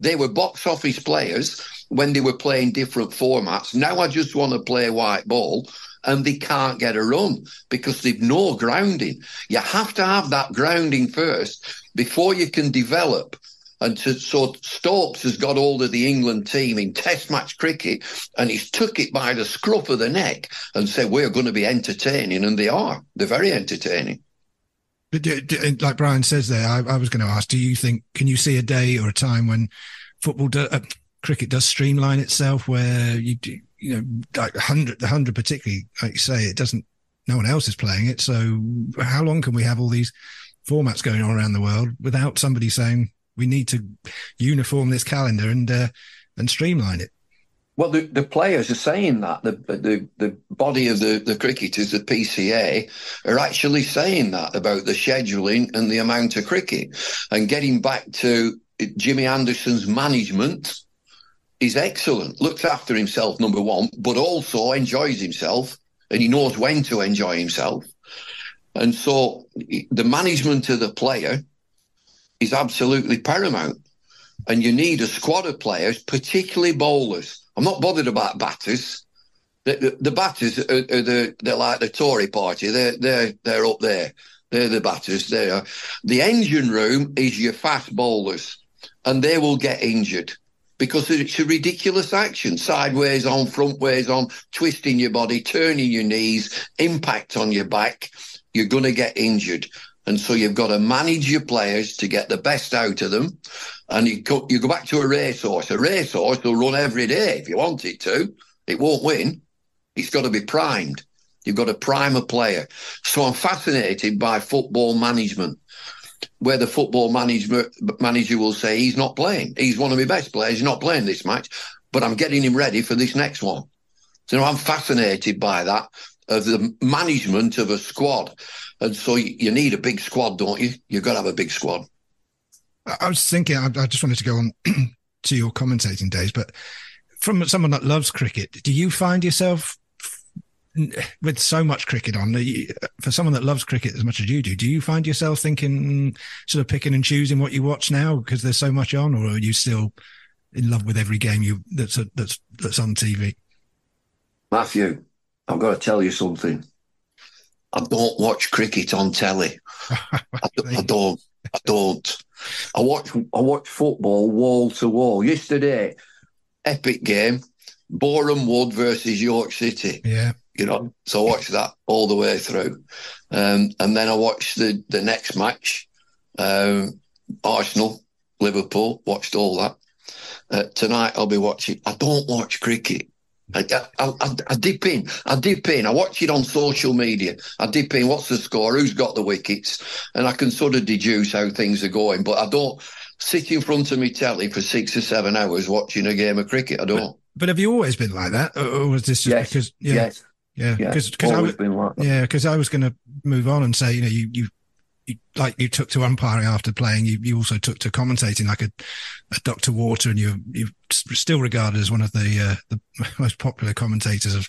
They were box office players when they were playing different formats. Now I just want to play white ball and they can't get a run because they've no grounding. You have to have that grounding first before you can develop and to, so Stokes has got hold of the England team in Test match cricket, and he's took it by the scruff of the neck and said, "We're going to be entertaining," and they are. They're very entertaining. Do, do, like Brian says there, I, I, was going to ask: Do you think can you see a day or a time when football, uh, cricket does streamline itself, where you do, you know, like hundred, the hundred particularly, like you say, it doesn't. No one else is playing it, so how long can we have all these formats going on around the world without somebody saying we need to uniform this calendar and uh, and streamline it? Well, the, the players are saying that the the the body of the the cricketers, the PCA, are actually saying that about the scheduling and the amount of cricket, and getting back to Jimmy Anderson's management is excellent. Looks after himself, number one, but also enjoys himself, and he knows when to enjoy himself. And so, the management of the player is absolutely paramount, and you need a squad of players, particularly bowlers I'm not bothered about batters. The, the, the batters are, are the, they're like the Tory party. They're, they're, they're up there. They're the batters. They are. The engine room is your fast bowlers, and they will get injured because it's a ridiculous action. Sideways on, frontways on, twisting your body, turning your knees, impact on your back. You're going to get injured. And so you've got to manage your players to get the best out of them. And you go, you go back to a racehorse. A racehorse will run every day if you want it to. It won't win. It's got to be primed. You've got to prime a player. So I'm fascinated by football management, where the football management manager will say he's not playing. He's one of my best players. He's not playing this match, but I'm getting him ready for this next one. So I'm fascinated by that of the management of a squad. And so you need a big squad, don't you? You've got to have a big squad. I was thinking, I, just wanted to go on to your commentating days, but from someone that loves cricket, do you find yourself with so much cricket on for someone that loves cricket as much as you do do you find yourself thinking sort of picking and choosing what you watch now because there's so much on or are you still in love with every game you that's that's that's on tv matthew i've got to tell you something I don't watch cricket on telly. I, I, don't. I don't. I watch. I watch football wall to wall. Yesterday, epic game, Boreham Wood versus York City. Yeah. You know, so I watched that all the way through, um, and then I watched the the next match, um, Arsenal, Liverpool. Watched all that. Uh, tonight I'll be watching. I don't watch cricket. I, I, I, I, dip in. I dip in. I watch it on social media. I dip in. What's the score? Who's got the wickets? And I can sort of deduce how things are going. But I don't sit in front of me telly for six or seven hours watching a game of cricket. I don't. But, but have you always been like that, or was this just yes. because? Yeah, yes. Yeah, because yes. I was, like yeah, because I was going to move on and say, you know, you you you, like you took to umpiring after playing, you, you also took to commentating like a, a Dr. Water, and you you still regarded as one of the uh, the most popular commentators of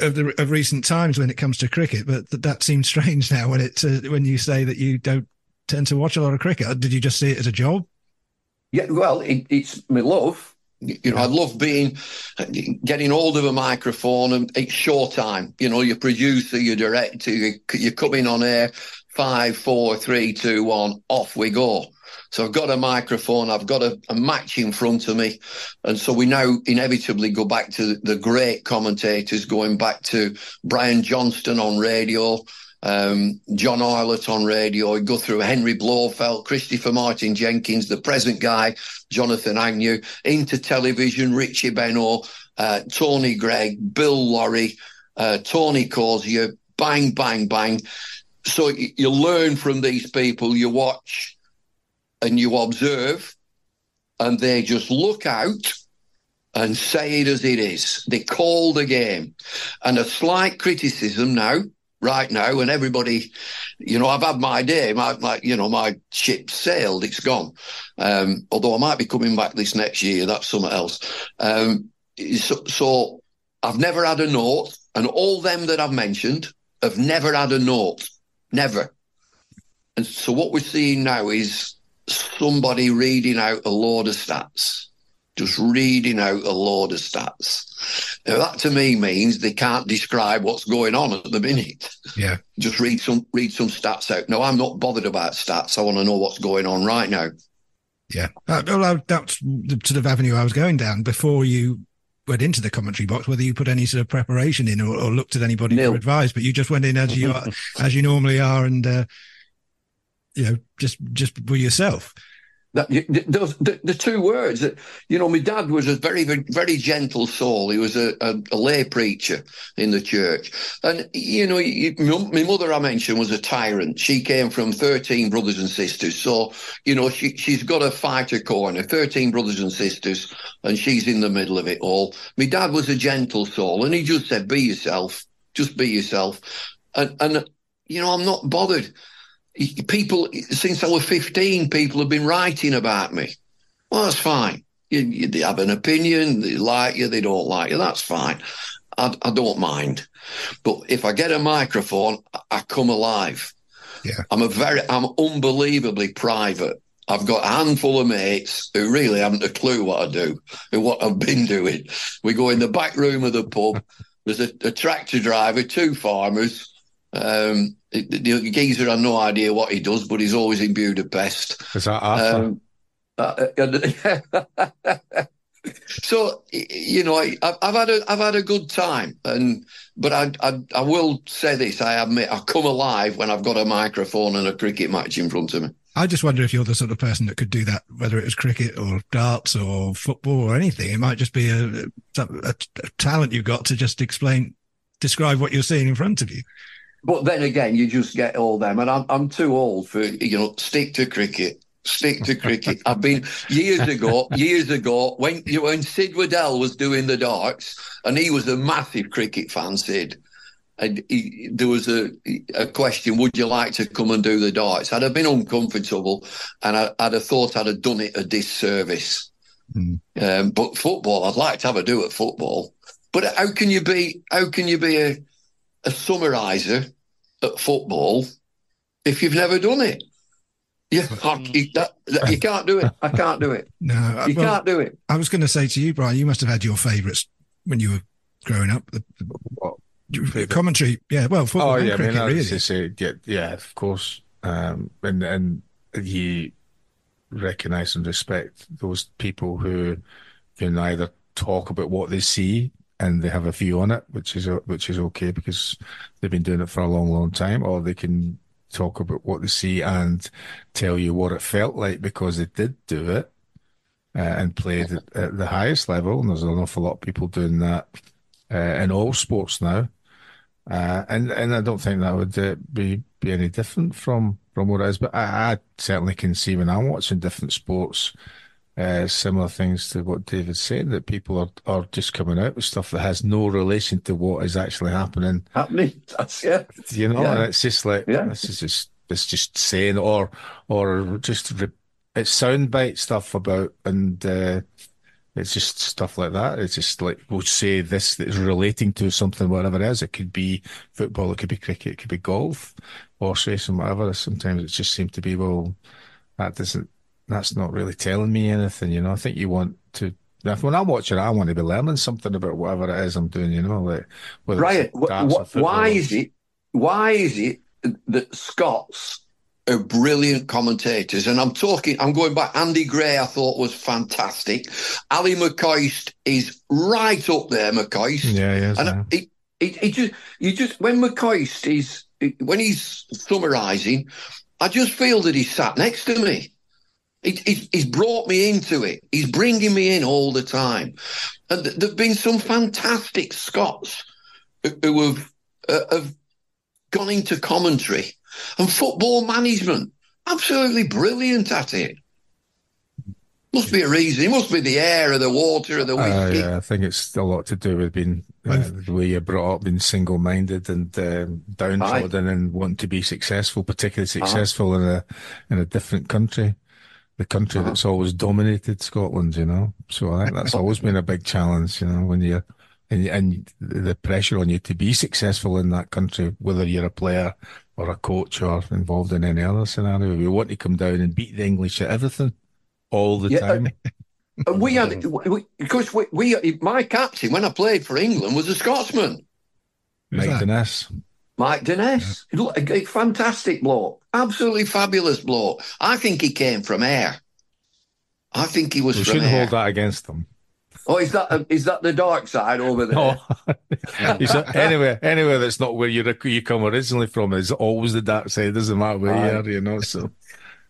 of the of recent times when it comes to cricket. But that, that seems strange now when it's uh, when you say that you don't tend to watch a lot of cricket. Did you just see it as a job? Yeah, well, it, it's my love. You know, I love being getting hold of a microphone and it's showtime. You know, your producer, your director, you, you're coming on air five, four, three, two, one, off we go. So I've got a microphone, I've got a, a, match in front of me. And so we now inevitably go back to the great commentators, going back to Brian Johnston on radio, um, John Arlott on radio. We go through Henry Blofeld, Christopher Martin Jenkins, the present guy, Jonathan Agnew, into television, Richie Benaud, uh, Tony Greig, Bill Lawry, uh, Tony Cozier, bang, bang, bang so you learn from these people, you watch and you observe, and they just look out and say it as it is. They call the game. And a slight criticism now, right now, and everybody, you know, I've had my day, my, my you know, my ship sailed, it's gone. Um, although I might be coming back this next year, that's something else. Um, so, so I've never had a note, and all them that I've mentioned have never had a note. Never. And so what we're seeing now is somebody reading out a load of stats, just reading out a load of stats. Now that to me means they can't describe what's going on at the minute. Yeah. Just read some read some stats out. No, I'm not bothered about stats. I want to know what's going on right now. Yeah. Uh, well, that's the sort of avenue I was going down before you went into the commentary box, whether you put any sort of preparation in or, or looked at anybody Nil. for advice, but you just went in as you are, as you normally are, and uh, you know, just just be yourself. That those the, the two words that you know, my dad was a very very, very gentle soul. He was a, a, a, lay preacher in the church, and you know, my mother I mentioned was a tyrant. She came from thirteen brothers and sisters, so you know, she she's got a fighter corner, thirteen brothers and sisters, and she's in the middle of it all. My dad was a gentle soul, and he just said, "Be yourself, just be yourself," and and you know, I'm not bothered people since I was 15, people have been writing about me. Well, that's fine. You, you, they have an opinion, they like you, they don't like you. That's fine. I, I don't mind. But if I get a microphone, I come alive. Yeah. I'm a very, I'm unbelievably private. I've got a handful of mates who really haven't a clue what I do and what I've been doing. We go in the back room of the pub. There's a, a tractor driver, two farmers, um, the geezer had no idea what he does, but he's always in Budapest. Is that Arthur? Um, uh, so you know, I, have had a I've had a good time, and but I, I, I will say this: I admit I come alive when I've got a microphone and a cricket match in front of me. I just wonder if you're the sort of person that could do that, whether it was cricket or darts or football or anything. It might just be a, a, a talent you've got to just explain, describe what you're seeing in front of you. But then again, you just get all them, and I'm I'm too old for you know stick to cricket. Stick to cricket. I've been years ago, years ago when you when Sid Waddell was doing the darts, and he was a massive cricket fan, Sid. And he, there was a, a question: Would you like to come and do the darts? I'd have been uncomfortable, and I, would have thought I'd have done it a disservice. Mm. Um, but football, I'd like to have a do at football. But how can you be? How can you be a a summariser at football if you've never done it. You, you, that, that, you can't do it. I can't do it. No, you well, can't do it. I was going to say to you, Brian, you must have had your favourites when you were growing up. The, the commentary, yeah. Well, football oh, yeah, cricket, I mean, really. Say, yeah, yeah, of course. Um, and and you recognise and respect those people who can either talk about what they see and they have a view on it, which is which is okay because they've been doing it for a long, long time, or they can talk about what they see and tell you what it felt like because they did do it uh, and played at, at, the highest level. And there's an awful lot of people doing that uh, in all sports now, uh, and and I don't think that would uh, be be any different from from what it is. But I, I certainly can see when I'm watching different sports uh, similar things to what David's saying that people are, are just coming out with stuff that has no relation to what is actually happening. Happening, that's yeah. You know, yeah. and it's just like yeah. this is just it's just saying or or just re- it's soundbite stuff about and uh, it's just stuff like that. It's just like we'll say this that is relating to something, whatever it is. It could be football, it could be cricket, it could be golf, horse racing, whatever. Sometimes it just seems to be well, that doesn't that's not really telling me anything. You know, I think you want to. When I'm watching, I want to be learning something about whatever it is I'm doing. You know, like right. why is it? Why is it that Scots are brilliant commentators? And I'm talking. I'm going back. Andy Gray, I thought was fantastic. Ali McCoist is right up there. McCoist. Yeah, yeah. And it, it, it just you just when McCoist is when he's summarising, I just feel that he's sat next to me. He, he's brought me into it. He's bringing me in all the time. And there have been some fantastic Scots who have, uh, have gone into commentary and football management. Absolutely brilliant at it. Must be a reason. It must be the air or the water or the whiskey. Uh, yeah, I think it's a lot to do with being uh, the way you're brought up, being single-minded and um, downtrodden, Aye. and wanting to be successful, particularly successful Aye. in a in a different country the country uh-huh. that's always dominated Scotland, you know. So I think that's always been a big challenge, you know, when you're and, and the pressure on you to be successful in that country, whether you're a player or a coach or involved in any other scenario. We want to come down and beat the English at everything all the yeah, time. Uh, we had we, because we, we my captain when I played for England was a Scotsman, Mike Denness. Mike Denness, yeah. fantastic bloke, absolutely fabulous bloke. I think he came from Ayr. I think he was. We shouldn't hold that against them. Oh, is that is that the dark side over there? No, anywhere, anywhere that's not where you you come originally from is always the dark side. Doesn't matter where Aye. you are, you know. So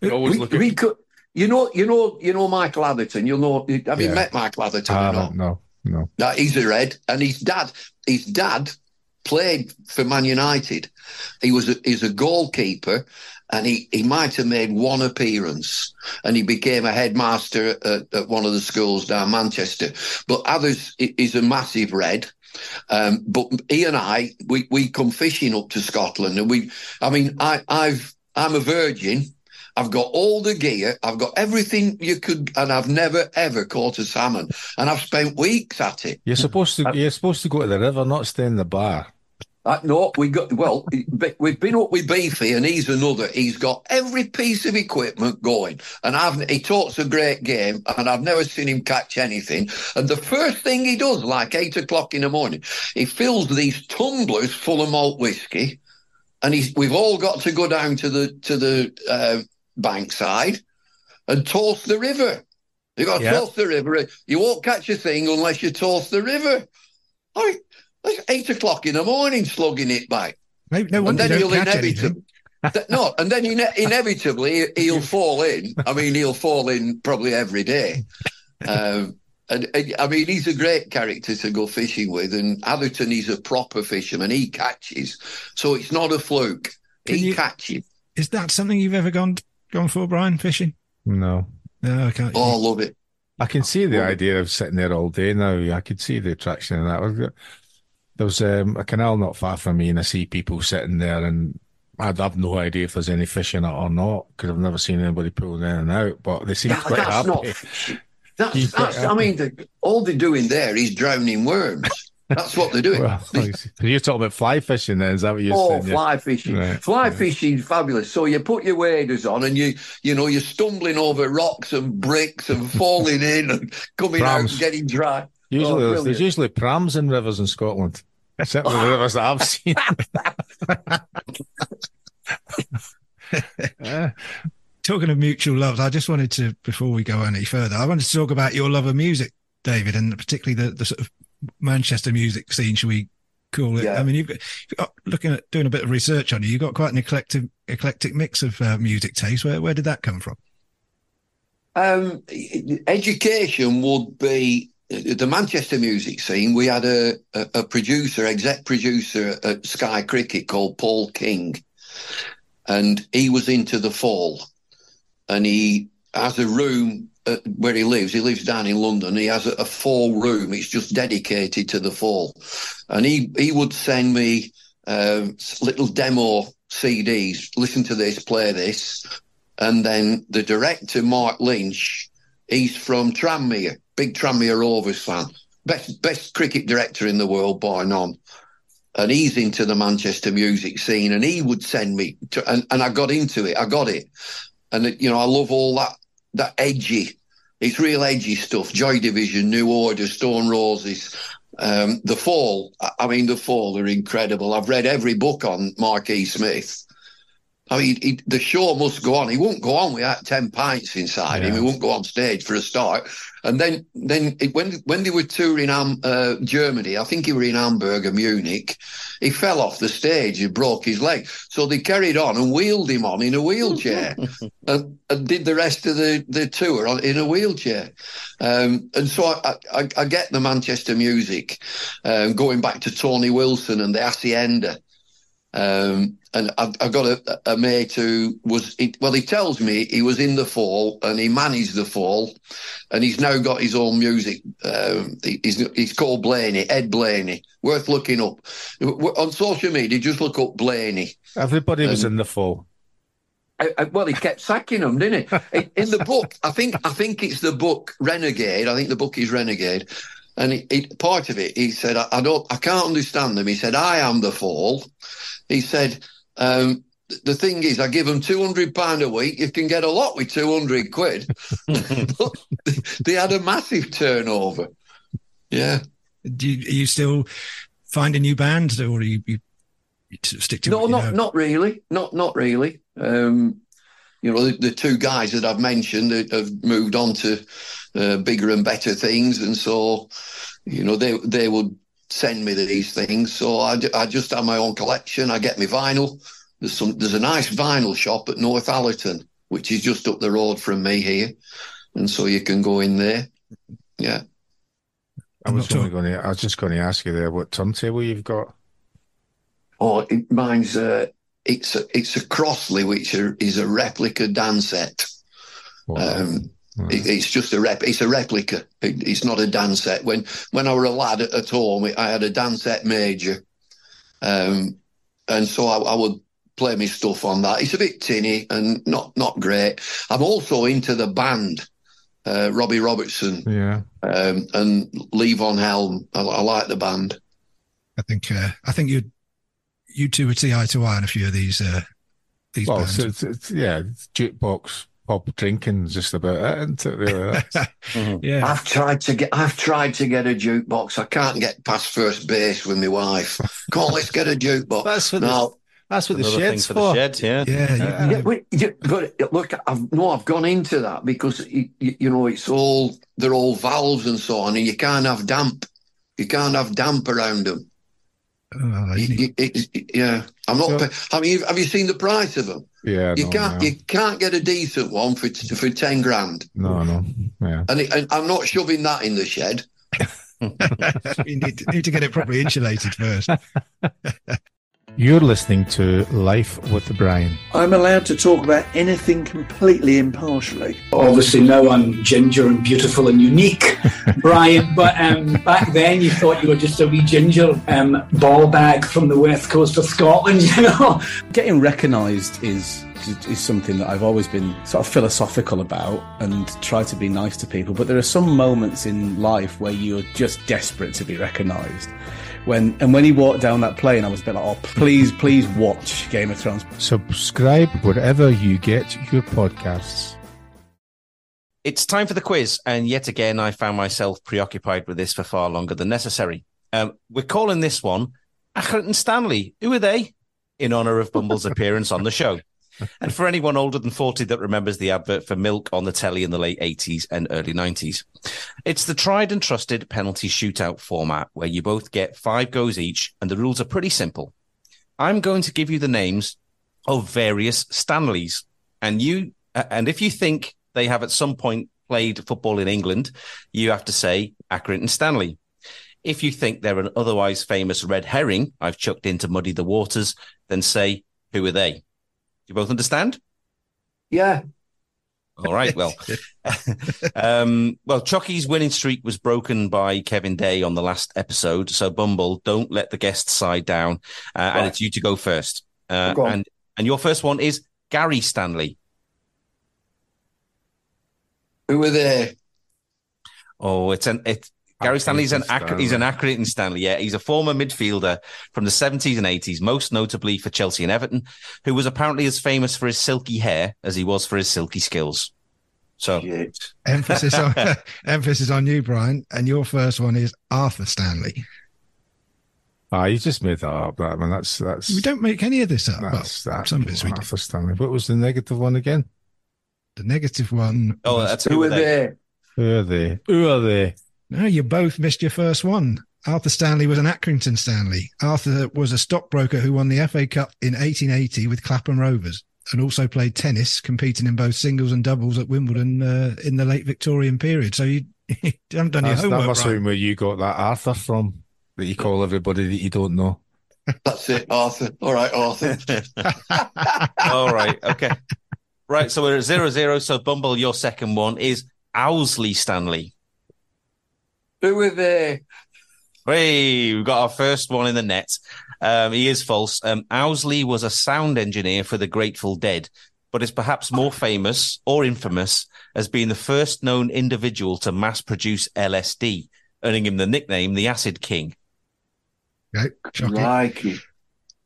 you always we, look at. we could, you know, you know, you know, Michael Atherton. You'll know. Have you met Michael Atherton? I or not? haven't, no, no. No, he's a red, and his dad, his dad played for Man United. He was a, he's a goalkeeper, and he, he might have made one appearance, and he became a headmaster at, at one of the schools down Manchester. But Athers i- is a massive red. Um, but he and I, we, we come fishing up to Scotland, and we, I mean, I, I've, I'm a virgin. I've got all the gear. I've got everything you could, and I've never ever caught a salmon. And I've spent weeks at it. You're supposed to. You're supposed to go to the river, not stay in the bar. Uh, no, we got well. We've been up with Beefy, and he's another. He's got every piece of equipment going, and I've he talks a great game, and I've never seen him catch anything. And the first thing he does, like eight o'clock in the morning, he fills these tumblers full of malt whiskey, and he's we've all got to go down to the to the uh, bankside and toss the river. You got to Yeah. toast the river. You won't catch a thing unless you toss the river. I, it's eight o'clock in the morning, slugging it back, No, no and wonder then you he'll don't inevitably. no, and then ine- inevitably he'll fall in. I mean, he'll fall in probably every day. Um, and, and, I mean, he's a great character to go fishing with. And Atherton, he's a proper fisherman. He catches, so it's not a fluke. Can he you- catches. Is that something you've ever gone gone for, Brian? Fishing? No, No, I can't. Oh, I love it. I can see the idea of sitting there all day now. I could see the attraction in that. There was um, a canal not far from me, and I see people sitting there, and I'd have no idea if there's any fish in it or not because I've never seen anybody pulling in and out. But they seem That- quite that's happy. not. That's, that's, I mean, the, all they're doing there is drowning worms. That's what they're doing. Well, you're talking about fly fishing, then? Is that what you're Oh, saying? Oh, fly fishing! Right, Fly right. fishing is fabulous. So you put your waders on, and you you know you're stumbling over rocks and bricks and falling in and coming out and getting dry. Usually, Oh, there's, there's usually prams in rivers in Scotland. Certainly the rivers that I've seen. Yeah. Talking of mutual loves, I just wanted to, before we go any further, I wanted to talk about your love of music, David, and particularly the, the sort of Manchester music scene, shall we call it? Yeah. I mean, you've got, you've got looking at doing a bit of research on you, you've got quite an eclectic eclectic mix of uh, music taste. Where where did that come from? Um, education would be the Manchester music scene. We had a, a, a producer, exec producer at Sky Cricket called Paul King, and he was into the fall, and he has a room uh, where he lives. He lives down in London. He has a, a fall room. It's just dedicated to the fall, and he he would send me um, little demo CDs. Listen to this, play this, and then the director, Mark Lynch, he's from Tranmere, big Tranmere Rovers fan, best best cricket director in the world by none. And he's into the Manchester music scene, and he would send me, to, and, and I got into it. I got it, and it, you know I love all that that edgy. It's real edgy stuff. Joy Division, New Order, Stone Roses, um, The Fall. I- mean, The Fall are incredible. I've read every book on Mark E. Smith. I mean, he, the show must go on. He won't go on without ten pints inside him. He won't go on stage for a start. And then, then it, when when they were touring um, uh, Germany, I think he were in Hamburg or Munich. He fell off the stage and broke his leg. So they carried on and wheeled him on in a wheelchair, and, and did the rest of the, the tour on, in a wheelchair. Um, and so I, I, I get the Manchester music, um, going back to Tony Wilson and the Hacienda. Um, and I've, I've got a, a mate who was, he, well, he tells me he was in the fall and he managed the fall and he's now got his own music. Um, he- he's, he's called Blaney, Ed Blaney, worth looking up. On social media, just look up Blaney. Everybody was Um, in the fall. I, I, well, he kept sacking them, didn't he? In- In the book, I think I think it's the book Renegade. I think the book is Renegade, and it, it, part of it, he said, I, I don't, I can't understand them. He said, I am the fall. He said, um, the thing is, I give them two hundred pound a week. You can get a lot with two hundred quid. But they had a massive turnover. Yeah. Do you, are you still finding new band, or are you, you, you stick to No, not know? not really. Not not really. Um, you know, the, the two guys that I've mentioned have moved on to uh, bigger and better things, and so you know they they would send me these things. So I, I just have my own collection. I get my vinyl. There's some there's a nice vinyl shop at Northallerton, which is just up the road from me here, and so you can go in there. Yeah. I was only going to. I was just going to ask you there what turntable you've got. Oh, it, mine's uh, it's a it's a Crossley, which are, is a replica Dansette. Wow. Um, it, it's just a rep. It's a replica. It, it's not a Dansette. When when I were a lad at, at home, I had a Dansette Major, um, and so I, I would play my stuff on that. It's a bit tinny and not not great. I'm also into the band, uh, Robbie Robertson Yeah. um, and Levon Helm. I, I like the band. I think uh, I think you you two would see eye to eye on a few of these uh, these Well, bands. so it's, it's, yeah, it's jukebox pop drinking just about it, isn't it? Really? That's- mm-hmm. yeah, I've tried to get I've tried to get a jukebox. I can't get past first base with my wife. Come on, let's get a jukebox. That's what no. the, that's what the another thing shed's for for. the shed. Yeah. yeah, you- Yeah, wait, but look, I've no, I've gone into that because you, you know it's all they're all valves and so on, and you can't have damp. You can't have damp around them. You You- it- yeah, I'm not. So- pay- I mean, have you seen the price of them? Yeah, You no, can't. no. You can't get a decent one for for ten grand, no, no, yeah. and, it, and I'm not shoving that in the shed. you need to, need to get it properly insulated first. You're listening to Life with Brian. I'm allowed to talk about anything completely impartially. Obviously, now I'm ginger and beautiful and unique, Brian. But um, back then, you thought you were just a wee ginger um, ball bag from the west coast of Scotland, you know. Getting recognised is is something that I've always been sort of philosophical about and try to be nice to people. But there are some moments in life where you're just desperate to be recognised. When and when he walked down that plane, I was a bit like, "Oh, please, please watch Game of Thrones." Subscribe wherever you get your podcasts. It's time for the quiz, and yet again, I found myself preoccupied with this for far longer than necessary. Um, we're calling this one Accrington Stanley. Who are they? In honor of Bumble's appearance on the show. And for anyone older than 40 that remembers the advert for milk on the telly in the late 80s and early 90s, it's the tried and trusted penalty shootout format where you both get five goes each, and the rules are pretty simple. I'm going to give you the names of various Stanleys, and you, and if you think they have at some point played football in England, you have to say Accrington Stanley. If you think they're an otherwise famous red herring I've chucked in to muddy the waters, then say, who are they? Do you both understand? Yeah, All right. Well, um, well, Choccy's winning streak was broken by Kevin Day on the last episode. So Bumble, don't let the guest side down, uh, and it's you to go first. Uh, Go and and your first one is Gary Stanley. who were they? Oh, it's an it. Gary Stanley's an Accrington Ac- he's an Accrington Stanley. Yeah, he's a former midfielder from the 70s and 80s, most notably for Chelsea and Everton, who was apparently as famous for his silky hair as he was for his silky skills. So Shit. emphasis on emphasis on you, Brian. And your first one is Arthur Stanley. Ah, you just made that up. That man, that's that's We don't make any of this up. Well, that's that. some bits we do. Arthur Stanley. What was the negative one again? The negative one. oh, was- that's Who are they? Who are they? Who are they? No, you both missed your first one. Arthur Stanley was an Accrington Stanley. Arthur was a stockbroker who won the FA Cup in 1880 with Clapham Rovers and also played tennis, competing in both singles and doubles at Wimbledon uh, in the late Victorian period. So you, you haven't done your That's, that homework must have right. been where you got that Arthur from. That you call everybody that you don't know. That's it, Arthur. All right, Arthur. All right. Okay. Right. So we're at zero zero. So Bumble, your second one is Owsley Stanley. Who are they? Hey, we've got our first one in the net. Um, he is false. Um, Owsley was a sound engineer for the Grateful Dead, but is perhaps more famous or infamous as being the first known individual to mass produce LSD, earning him the nickname the Acid King. Okay, Choccy. Like.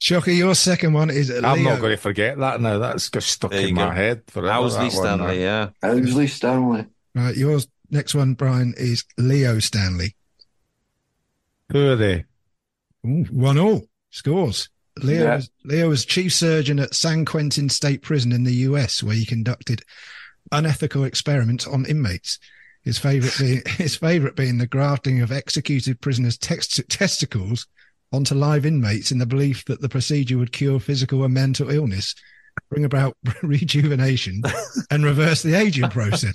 Choccy, your second one is I'm not going to forget that now. That's just stuck There in my go. head forever. Owsley that one. Stanley, yeah. Owsley Stanley. Right, yours next one, Brian, is Leo Stanley. Who are they? Ooh, one all scores. Leo, Yeah. was, Leo was chief surgeon at San Quentin State Prison in the US, where he conducted unethical experiments on inmates. His favorite being his favorite being the grafting of executed prisoners' text- testicles onto live inmates in the belief that the procedure would cure physical and mental illness, bring about rejuvenation, and reverse the aging process.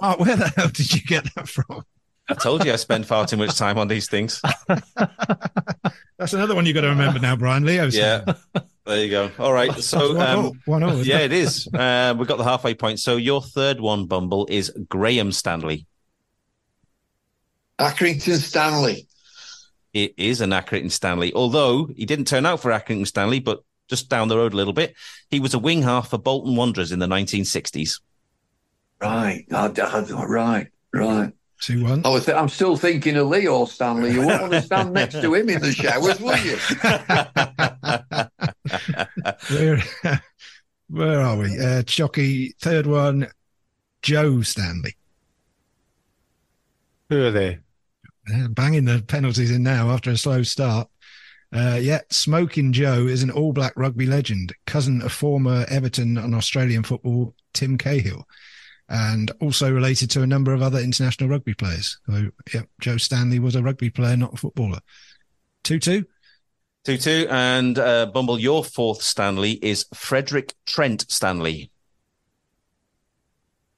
Mark, where the hell did you get that from? I told you I spend far too much time on these things. That's another one you've got to remember now, Brian. Leo's Yeah. There you go. All right. So, One all- um, one all, yeah, it? it is. Uh, we've got the halfway point. So, your third one, Bumble, is Graham Stanley. Accrington Stanley. It is an Accrington Stanley, although he didn't turn out for Accrington Stanley, but just down the road a little bit. He was a wing half for Bolton Wanderers in the 1960s. Right. I, I- right. Right. Two one. I was. I'm still thinking of Leo Stanley. You wouldn't want to stand next to him in the showers, would you? Where, where are we? Uh, Choccy, third one, Joe Stanley. Who are they? Uh, banging the penalties in now after a slow start. Uh, yeah, Smoking Joe is an All Black rugby legend, cousin of former Everton and Australian football Tim Cahill, and also related to a number of other international rugby players. So, yeah, Joe Stanley was a rugby player, not a footballer. 2 2. 2 2. And uh, Bumble, your fourth Stanley is Frederick Trent Stanley.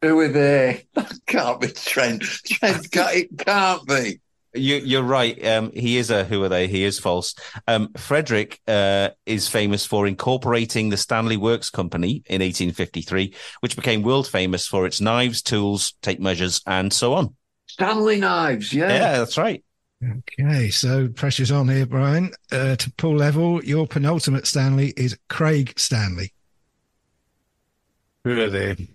Who are they? That can't be Trent. Trent can't, it can't be. You, you're right. Um, he is a who are they? He is false. Um, Frederick uh, is famous for incorporating the Stanley Works Company in 1853, which became world famous for its knives, tools, tape measures, and so on. Stanley Knives, yeah. Yeah, that's right. Okay, so pressure's on here, Brian. Uh, to pull level, your penultimate Stanley is Craig Stanley. Who are they?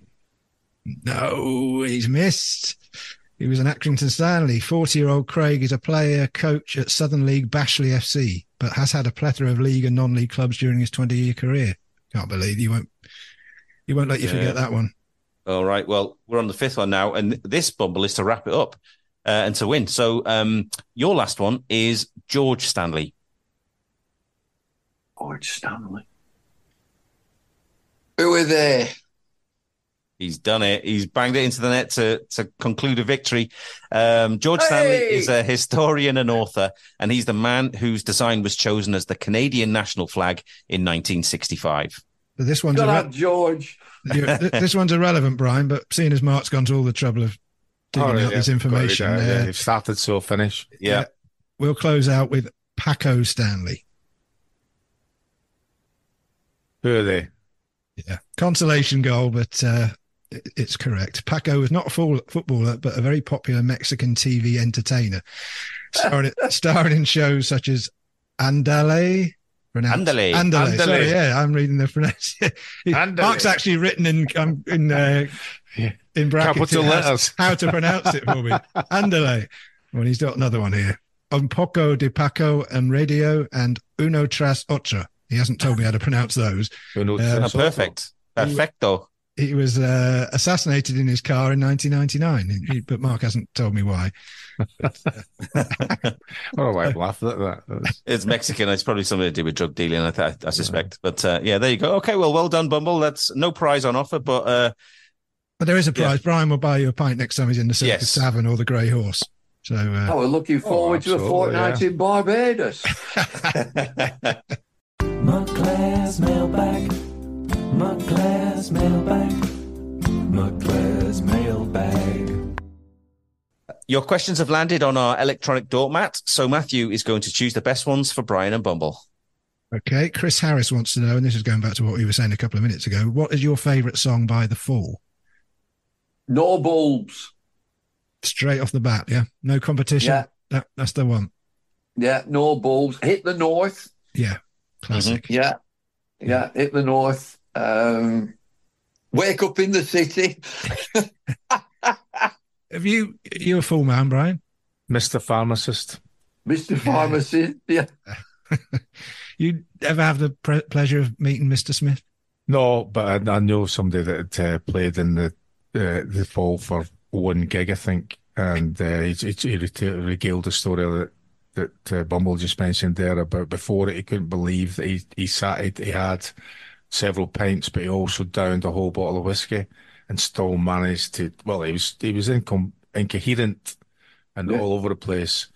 No, he's missed. He was an Accrington Stanley. 40 year old Craig is a player coach at Southern League Bashley FC, but has had a plethora of league and non league clubs during his 20 year career. Can't believe you won't, you won't let you Yeah. forget that one. All right. Well, we're on the fifth one now, and this Bumble is to wrap it up uh, and to win. So, um, your last one is George Stanley. George Stanley. Who are they? He's done it. He's banged it into the net to to conclude a victory. Um, George Stanley is a historian and author, and he's the man whose design was chosen as the Canadian national flag in 1965. But this one's Good irre- lad, George. this one's irrelevant, Brian. But seeing as Mark's gone to all the trouble of digging Oh, out this information, out, yeah. uh, You've started, so finish. Yeah. we'll close out with Paco Stanley. Who are they? Yeah, consolation goal, but uh, it- it's correct. Paco was not a footballer, but a very popular Mexican TV entertainer, starring, starring in shows such as Andale. Andale. Andale. Sorry, yeah, I'm reading the pronunciation. Mark's actually written in um, in uh, Yeah. in brackets Capital letters. how to pronounce it for me. Andale. Well, he's got another one here. Un poco de Paco and radio and uno tras otra. He hasn't told me how to pronounce those. Uh, Oh, perfect. Perfecto. He was uh, assassinated in his car in 1999, but Mark hasn't told me why. Oh, I laughed at that. That's- It's Mexican. It's probably something to do with drug dealing, I, th- I suspect. But uh, yeah, there you go. Okay, well, well done, Bumble. That's no prize on offer, but uh, But there is a Yeah. prize. Brian will buy you a pint next time he's in the Circus Yes. Tavern or the Grey Horse. So uh, Oh, we're looking forward to a fortnight yeah. in Barbados. McClair's mailbag. McClair's mailbag. McClair's mailbag. your questions have landed on our electronic doormat. So Matthew is going to choose the best ones for Brian and Bumble. okay, Chris Harris wants to know, and this is going back to what we were saying a couple of minutes ago. What is your favourite song by The Fall? No bulbs. Straight off the bat, yeah, no competition. Yeah. That, that's the one. Yeah, no bulbs. Hit the north. Yeah, classic. Mm-hmm. Yeah. Yeah, hit the north. Um, wake up in the city. Have you you a full man, Brian? Mr. Pharmacist. Mr. Pharmacist. Yeah. You ever have the pre- pleasure of meeting Mr. Smith? No, but I, I know somebody that uh, played in the uh, the fall for one gig, I think, and uh, he, he, he regaled the story that that uh, Bumble just mentioned there about before it, he couldn't believe that he he sat he had several pints, but he also downed a whole bottle of whiskey and still managed to. Well, he was he was incom- incoherent and Yeah. all over the place.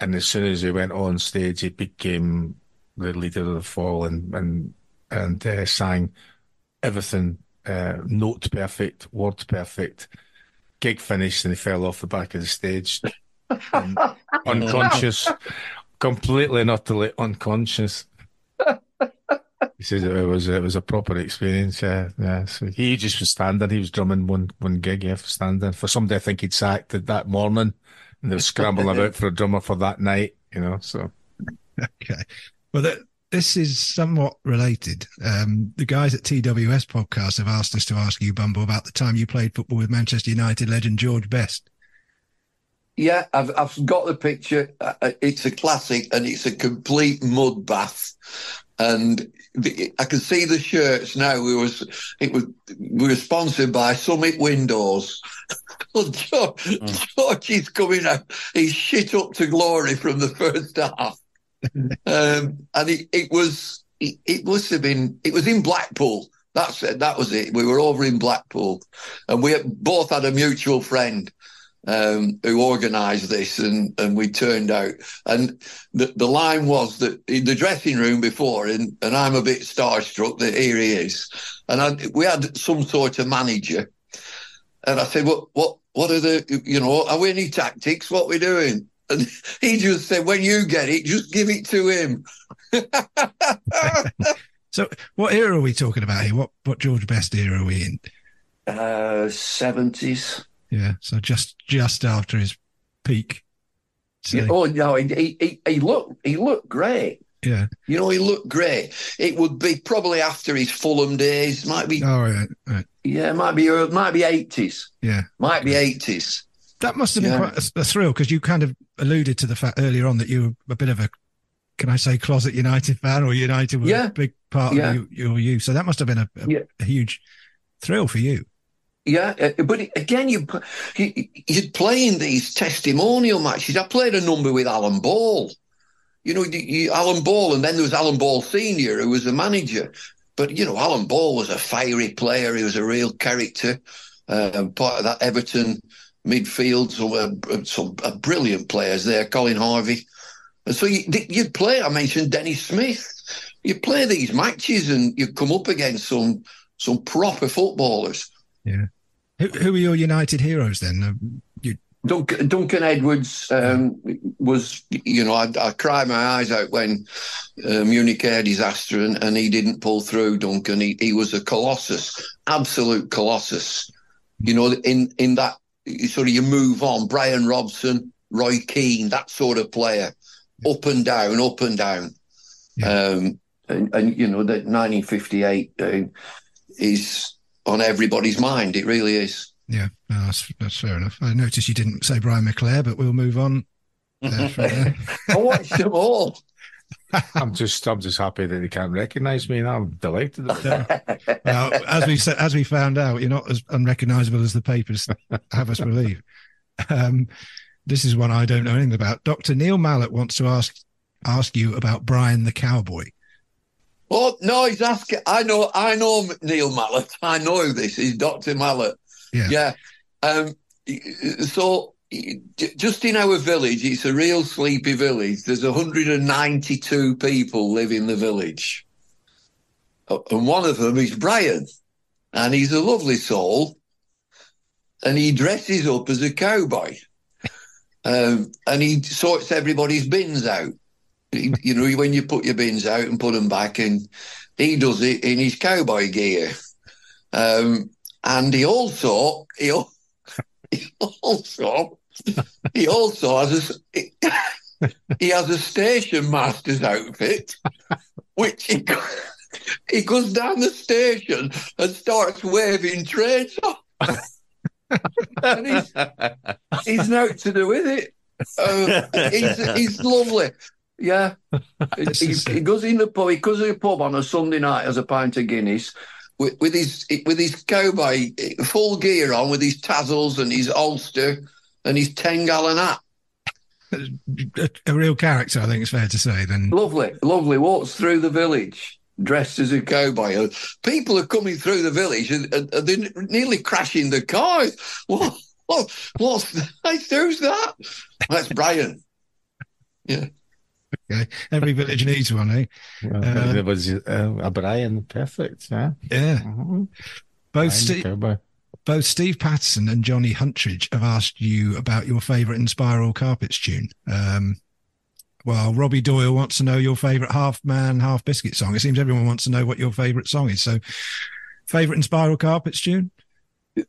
And as soon as he went on stage, he became the leader of the fall and and and uh, sang everything uh, note perfect, word perfect. Gig finished and he fell off the back of the stage, unconscious, completely and utterly unconscious. He says it was it was a proper experience. Yeah, yeah. So he just was standing. He was drumming one one gig. Yeah, for standing. For somebody, I think he'd sacked it that morning, and they were scrambling about for a drummer for that night. You know, so Okay. Well, that, this is somewhat related. Um, the guys at TWS podcast have asked us to ask you, Bumble, about the time you played football with Manchester United legend George Best. Yeah, I've I've got the picture. Uh, uh, It's a classic, and it's a complete mud bath. And the, I can see the shirts now. We was it was we were sponsored by Summit Windows. Well, George, George is coming out. He's shit up to glory from the first half. um, and it, it was it, it must have been it was in Blackpool. That's it. That was it. We were over in Blackpool, and we both had a mutual friend um, who organised this, and and we turned out. And the the line was that in the dressing room before, and and I'm a bit starstruck that here he is, and I, we had some sort of manager, and I said, what what what are the you know are we any tactics? What we doing? And he just said, when you get it, just give it to him. So, what era are we talking about here? What what George Best era are we in? Uh, seventies. Yeah, so just just after his peak. So, Yeah, oh no, he, he he looked he looked great. yeah. You know, he looked great. It would be probably after his Fulham days. Might be All right, right. yeah, might be uh, might be eighties. Yeah. Might be eighties. That must have been Yeah. quite a, a thrill because you kind of alluded to the fact earlier on that you were a bit of a, can I say, closet United fan or United was Yeah. a big part Yeah. of you, your youth. So that must have been a, a, a huge thrill for you. Yeah, uh, but again, you you you'd play in these testimonial matches. I played a number with Alan Ball. You know, you, Alan Ball, and then there was Alan Ball Senior, who was the manager. But you know, Alan Ball was a fiery player. He was a real character. Uh, part of that Everton midfield, some uh, some uh, brilliant players there. Colin Harvey. And so you, you'd play. I mentioned Dennis Smith. You play these matches, and you come up against some some proper footballers. Yeah. Who, who were your United heroes then? Um, you, Duncan, Duncan Edwards um, was, you know, I, I cried my eyes out when uh, Munich air disaster and, and he didn't pull through. Duncan, he, he was a colossus, absolute colossus. You know, in in that sort of you move on. Brian Robson, Roy Keane, that sort of player, up and down, up and down. Um, and, and you know that 1958 uh, is on everybody's mind. It really is. yeah, no, that's, that's fair enough. I noticed you didn't say Brian McClair, but we'll move on. there. I watched them all. I'm just I'm just happy that they can't recognise me, and I'm delighted. now, as we said, as we found out, you're not as unrecognisable as the papers have us believe. Um, this is one I don't know anything about. Dr. Neil Mallet wants to ask ask you about Brian the Cowboy. Oh no, he's asking. I know, I know Neil Mallet. I know this He's Doctor Mallet. Yeah. Yeah. Um. So, just in our village, it's a real sleepy village. There's 192 people live in the village, Uh, and one of them is Brian, and he's a lovely soul, and he dresses up as a cowboy, um, and he sorts everybody's bins out. You know, when you put your bins out and put them back, and he does it in his cowboy gear. Um, and he also, he, he also, he also has a, he has a station master's outfit, which he, he goes down the station and starts waving off. and he's, he's nothing to do with it. Uh, he's, he's lovely. Yeah. he, he goes in the pub. He goes in the pub on a Sunday night as a pint of Guinness with, with his with his cowboy full gear on, with his tassels and his ulster and his ten gallon hat. a, a real character, I think it's fair to say. Then Lovely, lovely. Walks through the village dressed as a cowboy. Uh, People are coming through the village and, and, and they're nearly crashing the cars. What? What? What's that? Who's that? That's Brian. Yeah. Okay, every village needs one, eh? Well, Uh, there was uh, a Brian, perfect. Yeah. Yeah. Mhm. Both Brian the Steve, cowboy. both Steve Patterson and Johnny Huntridge have asked you about your favourite Inspiral Carpets tune. Um, well, Robbie Doyle wants to know your favourite half man, half biscuit song. It seems everyone wants to know what your favourite song is. So, favourite Inspiral Carpets tune?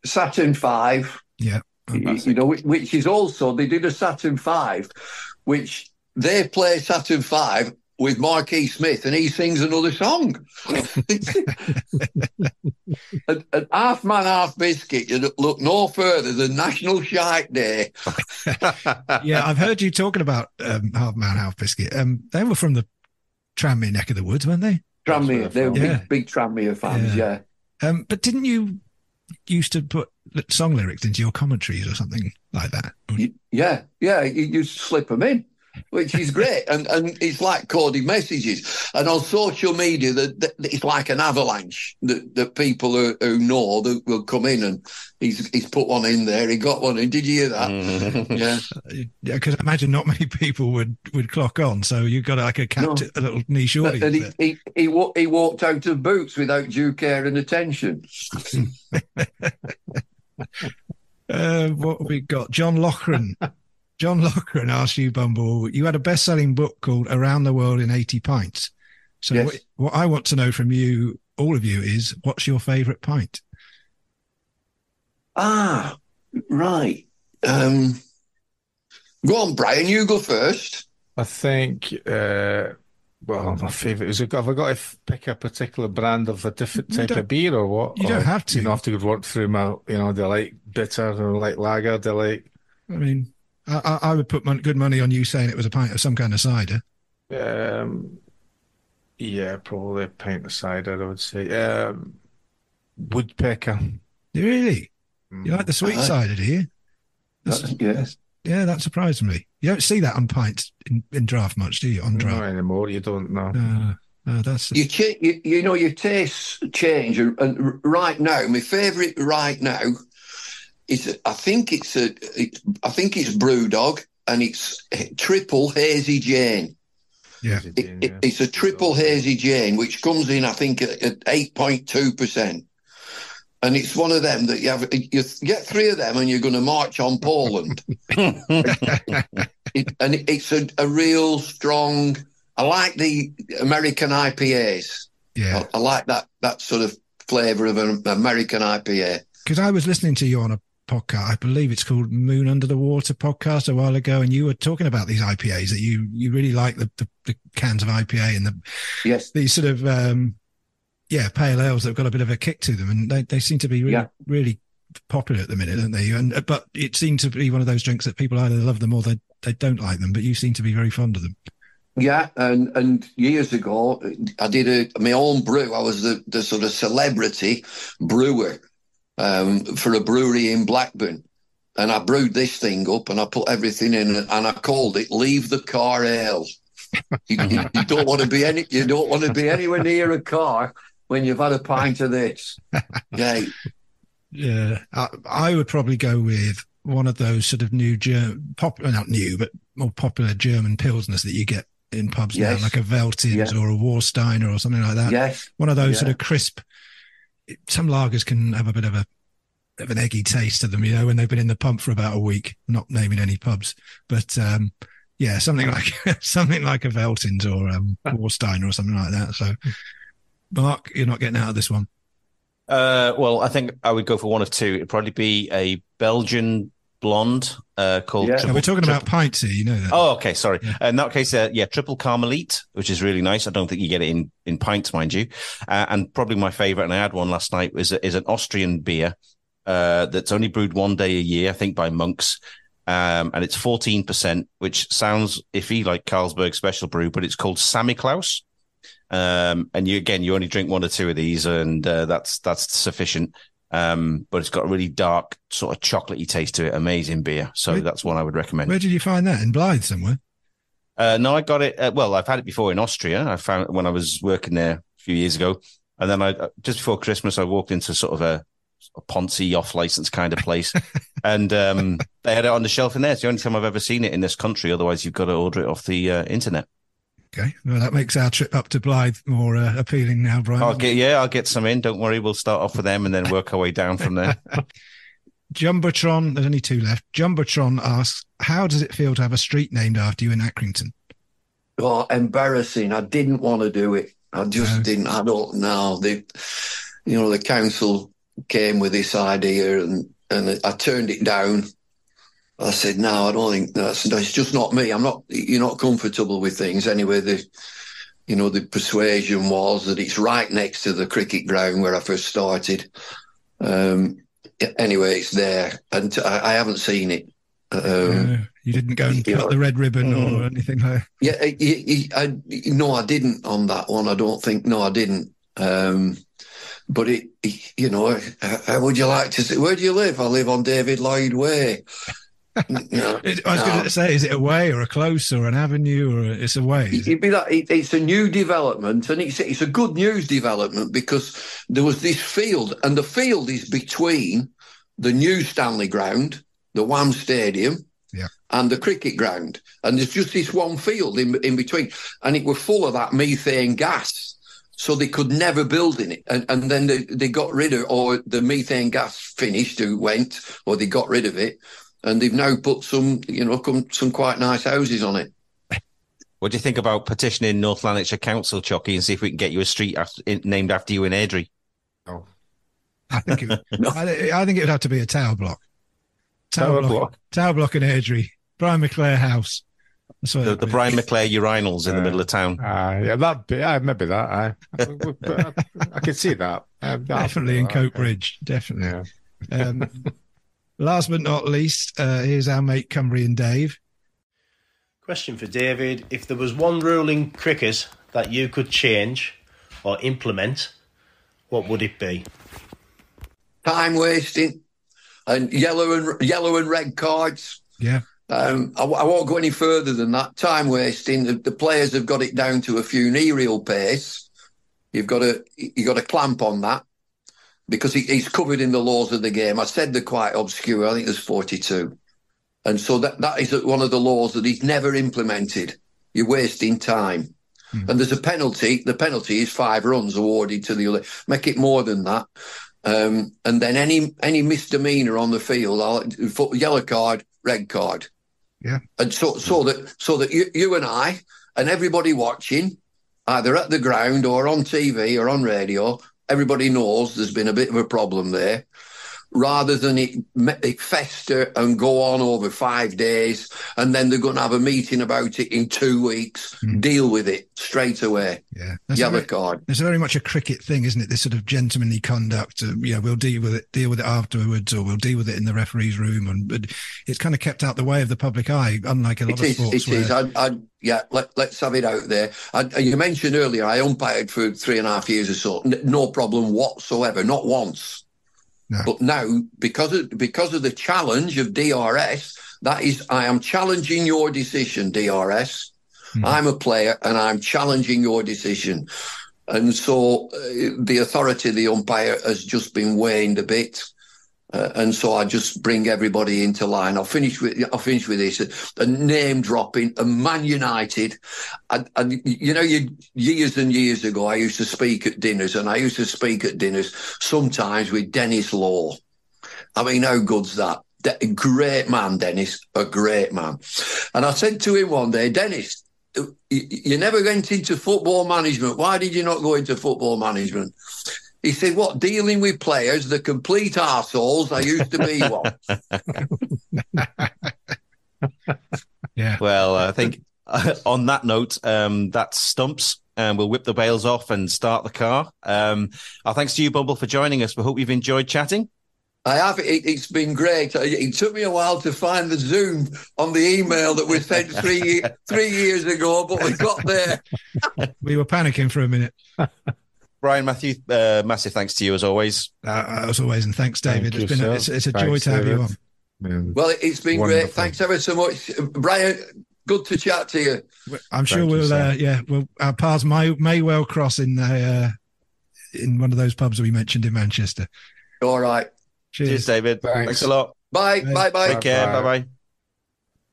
Saturn Five. Yeah. you you know, which, which is also they did a Saturn Five, which they play Saturn Five with Marquis Smith, and he sings another song. and, and half man, half biscuit. You look no further than National Shite Day. yeah, I've heard you talking about um, Half Man, Half Biscuit. Um, they were from the Tranmere neck of the woods, weren't they? Tranmere, they were Yeah. big, big Tranmere fans. Yeah. Um, but didn't you used to put song lyrics into your commentaries or something like that? Y- Yeah, yeah, you, you slip them in, which is great, and and it's like coded messages. And on social media, that, it's like an avalanche that, that people who, who know that will come in, and he's he's put one in there. He got one in. Did you hear that? yeah, Yeah, because I imagine not many people would would clock on. So you've got like a captive, a little niche audience. and he he he, he walked out of boots without due care and attention. Uh, what have we got? John Loughran. John Loughran asked you, Bumble. You had a best-selling book called "Around the World in 80 Pints." So Yes. what, what I want to know from you, all of you, is what's your favourite pint? Ah, right. Um, go on, Brian. You go first. I think, uh, well, my favourite is, have I got to pick a particular brand of a different type of beer or what? you don't Or have to. You don't have to work through my, you know, do I like bitter or like lager? Do I like, I mean, I, I I would put mon- good money on you saying it was a pint of some kind of cider. um, yeah, probably a pint of cider, I would say. Um, woodpecker. Really? You like the sweet Uh-huh. cider, do you? That's, yeah. Yeah, that surprised me. You don't see that on pints in, in draft much, do you? On Not draft. anymore, you don't know. Uh, uh, that's you, cha- you you know your tastes change and, and right now my favorite right now is I think it's a it, I think it's Brewdog and it's triple hazy Jane yeah. it, it- it's a triple hazy Jane which comes in I think at, at 8.2 percent and it's one of them that you have you get three of them and you're going to march on Poland it, and it's a, a real strong I like the American IPAs Yeah. I, I like that that sort of flavour of an American IPA. Because I was listening to you on a podcast, I believe it's called Moon Under the Water podcast a while ago, and you were talking about these IPAs that you you really like the the, the cans of IPA and the Yes, these sort of um yeah pale ales that've got a bit of a kick to them, and they, they seem to be really Yeah. really popular at the minute, don't they? And but it seemed to be one of those drinks that people either love them or they they don't like them, but you seem to be very fond of them. yeah, and and years ago I did a my own brew. I was the the sort of celebrity brewer um, for a brewery in Blackburn. And I brewed this thing up and I put everything in and I called it Leave the Car Ale. You, you, you don't want to be any you don't want to be anywhere near a car when you've had a pint of this. Yeah, Yeah, I, I would probably go with one of those sort of new German, popular, not new, but more popular German pilsners that you get in pubs Yes. now, like a Veltins Yeah. or a Warsteiner or something like that. yes. One of those sort of crisp. Some lagers can have a bit of a of an eggy taste to them, you know, when they've been in the pump for about a week. Not naming any pubs, but um, yeah, something like something like a Veltins or um, Warsteiner or something like that. So, Mark, you're not getting out of this one. Uh, well, I think I would go for one of two. It'd probably be a Belgian blonde uh, called. Yeah. No, Triple- we're talking Triple- about pints here, you know that. Oh, okay. Sorry. Yeah. Uh, in that case, uh, yeah, triple Carmelite, which is really nice. I don't think you get it in, in pints, mind you. Uh, and probably my favorite, and I had one last night, is, is an Austrian beer uh, that's only brewed one day a year, I think, by monks. Um, and it's 14%, which sounds iffy, like Carlsberg Special Brew, but it's called Samichlaus. Um, and you, again, you only drink one or two of these, and uh, that's that's sufficient. Um, but it's got a really dark, sort of chocolatey taste to it. Amazing beer. So Where- that's one I would recommend. Where did you find that? In Blyth somewhere? Uh, no, I got it. Uh, well, I've had it before in Austria. I found it when I was working there a few years ago, and then I uh, just before Christmas I walked into sort of a, a Ponzi off license kind of place, and um, they had it on the shelf in there. It's the only time I've ever seen it in this country. Otherwise, you've got to order it off the uh, internet. Okay. Well, that makes our trip up to Blyth more uh, appealing now, Brian. I'll get yeah, I'll get some in. Don't worry, we'll start off with them and then work our way down from there. Jumbotron, there's only two left. Jumbotron asks, How does it feel to have a street named after you in Accrington? Oh, embarrassing. I didn't want to do it. I just didn't. I don't know. The, you know, the council came with this idea and, and I turned it down. I said, no, I don't think that's, that's just not me. I'm not, you're not comfortable with things. Anyway, the, you know, the persuasion was that it's right next to the cricket ground where I first started. Um, anyway, it's there and I, I haven't seen it. Um, Uh, you didn't go and cut know, the red ribbon mm. or anything like Yeah, I, no, I didn't on that one. I don't think. No, I didn't. Um, but it, you know, how, how would you like to say? Where do you live? I live on David Lloyd Way. It- I was no. going to say, is it a way or a close or an avenue or a, it's a way? is it? It'd be that it, it's a new development, and it's it's a good news development because there was this field, and the field is between the new Stanley Ground, the Wham Stadium, Yeah. and the cricket ground, and there's just this one field in in between, and it was full of that methane gas. So they could never build in it, and, and then they, they got rid of, or the methane gas finished, who went, or they got rid of it, and they've now put some, you know, come, some quite nice houses on it. What do you think about petitioning North Lanarkshire Council, Choccy, and see if we can get you a street after, in, named after you in Airdrie? I think it, I, I think it would have to be a tower block. Tower block, block. Tower block in Airdrie. Brian McClair House. That's what The, the. Brian McClair urinals in the middle of town. Uh, yeah, that be, uh, maybe that. I, I, I could see that. Uh, that- Definitely in Coatbridge. Coke uh, Definitely. Yeah. Um, last but not least, uh, here's our mate Cumbrian Dave. Question for David. If there was one rule in cricket that you could change or implement, what would it be? time wasting and yellow and yellow and red cards. Yeah. Um, I, I won't go any further than that. Time wasting. The, the players have got it down to a funereal pace. You've got to you got to clamp on that because he, he's covered in the laws of the game. I said they're quite obscure. I think there's 42, and so that that is one of the laws that he's never implemented. You're wasting time. And there's a penalty. The penalty is five runs awarded to the other. Make it more than that. Um, and then any any misdemeanor on the field, I'll, yellow card, red card. Yeah. And so so that so that you, you and I and everybody watching, either at the ground or on TV or on radio, everybody knows there's been a bit of a problem there. Rather than it, it fester and go on over five days, and then they're going to have a meeting about it in two weeks. Deal with it straight away. Yeah. That's Yellow very- card. It's very much a cricket thing, isn't it? This sort of gentlemanly conduct. Uh, you know, we'll deal with it, deal with it afterwards, or we'll deal with it in the referee's room, and but it's kind of kept out the way of the public eye, unlike a lot It of is. sports. It is. where- I, I, yeah, let, let's have it out there. I, you mentioned earlier I umpired for three and a half years or so. N- no problem whatsoever. Not once. But now, because of because of the challenge of DRS, that is, I am challenging your decision, DRS. I'm a player and I'm challenging your decision. And so uh, the authority of the umpire has just been waned a bit. Uh, and so I just bring everybody into line. I'll finish with I'll finish with this: a name dropping, a Man United. And, you know, you, years and years ago, I used to speak at dinners, and I used to speak at dinners sometimes with Denis Law. I mean, how good's that? De- great man, Denis, a great man. And I said to him one day, Denis, you never went into football management. Why did you not go into football management? He said, What, dealing with players, the complete arseholes? I used to be one. Yeah. Well, I think on that note, um, that stumps. And we'll whip the bales off and start the car. Um, our thanks to you, Bumble, for joining us. We hope you've enjoyed chatting. I have. It, it's been great. It, it took me a while to find the Zoom on the email that was sent three three years ago, but we got there. we were panicking for a minute. Brian Matthew, uh, massive thanks to you as always. Uh, as always, and thanks, David. Thank it's you, been a, it's, it's a Thanks, joy to have you David. on. Well, it's been Wonderful. great. Thanks ever so much, Brian. Good to chat to you. I'm sure Thank we'll, sir. uh, yeah, we'll our paths may may well cross in uh, in one of those pubs we mentioned in Manchester. All right. Cheers, Cheers, David. Thanks. Thanks a lot. Bye. Bye. Bye. Bye. Take care. Bye. Bye bye.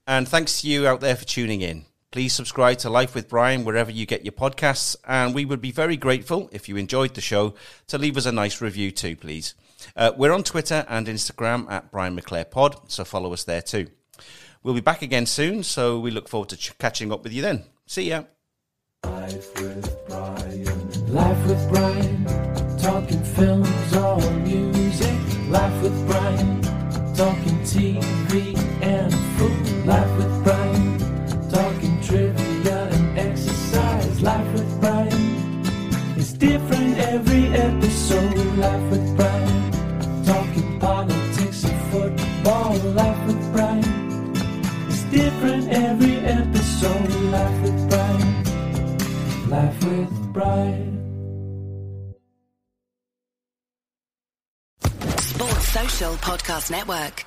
And thanks to you out there for tuning in. Please subscribe to Life with Brian wherever you get your podcasts. And we would be very grateful if you enjoyed the show to leave us a nice review too, please. Uh, we're on Twitter and Instagram at Brian McClair Pod, so follow us there too. We'll be back again soon, so we look forward to ch- catching up with you then. See ya. Life with Brian. Life with Brian. Talking films or music. Life with Brian. Talking TV Different every episode. Life with Brian. Life with Brian. Sports Social Podcast Network.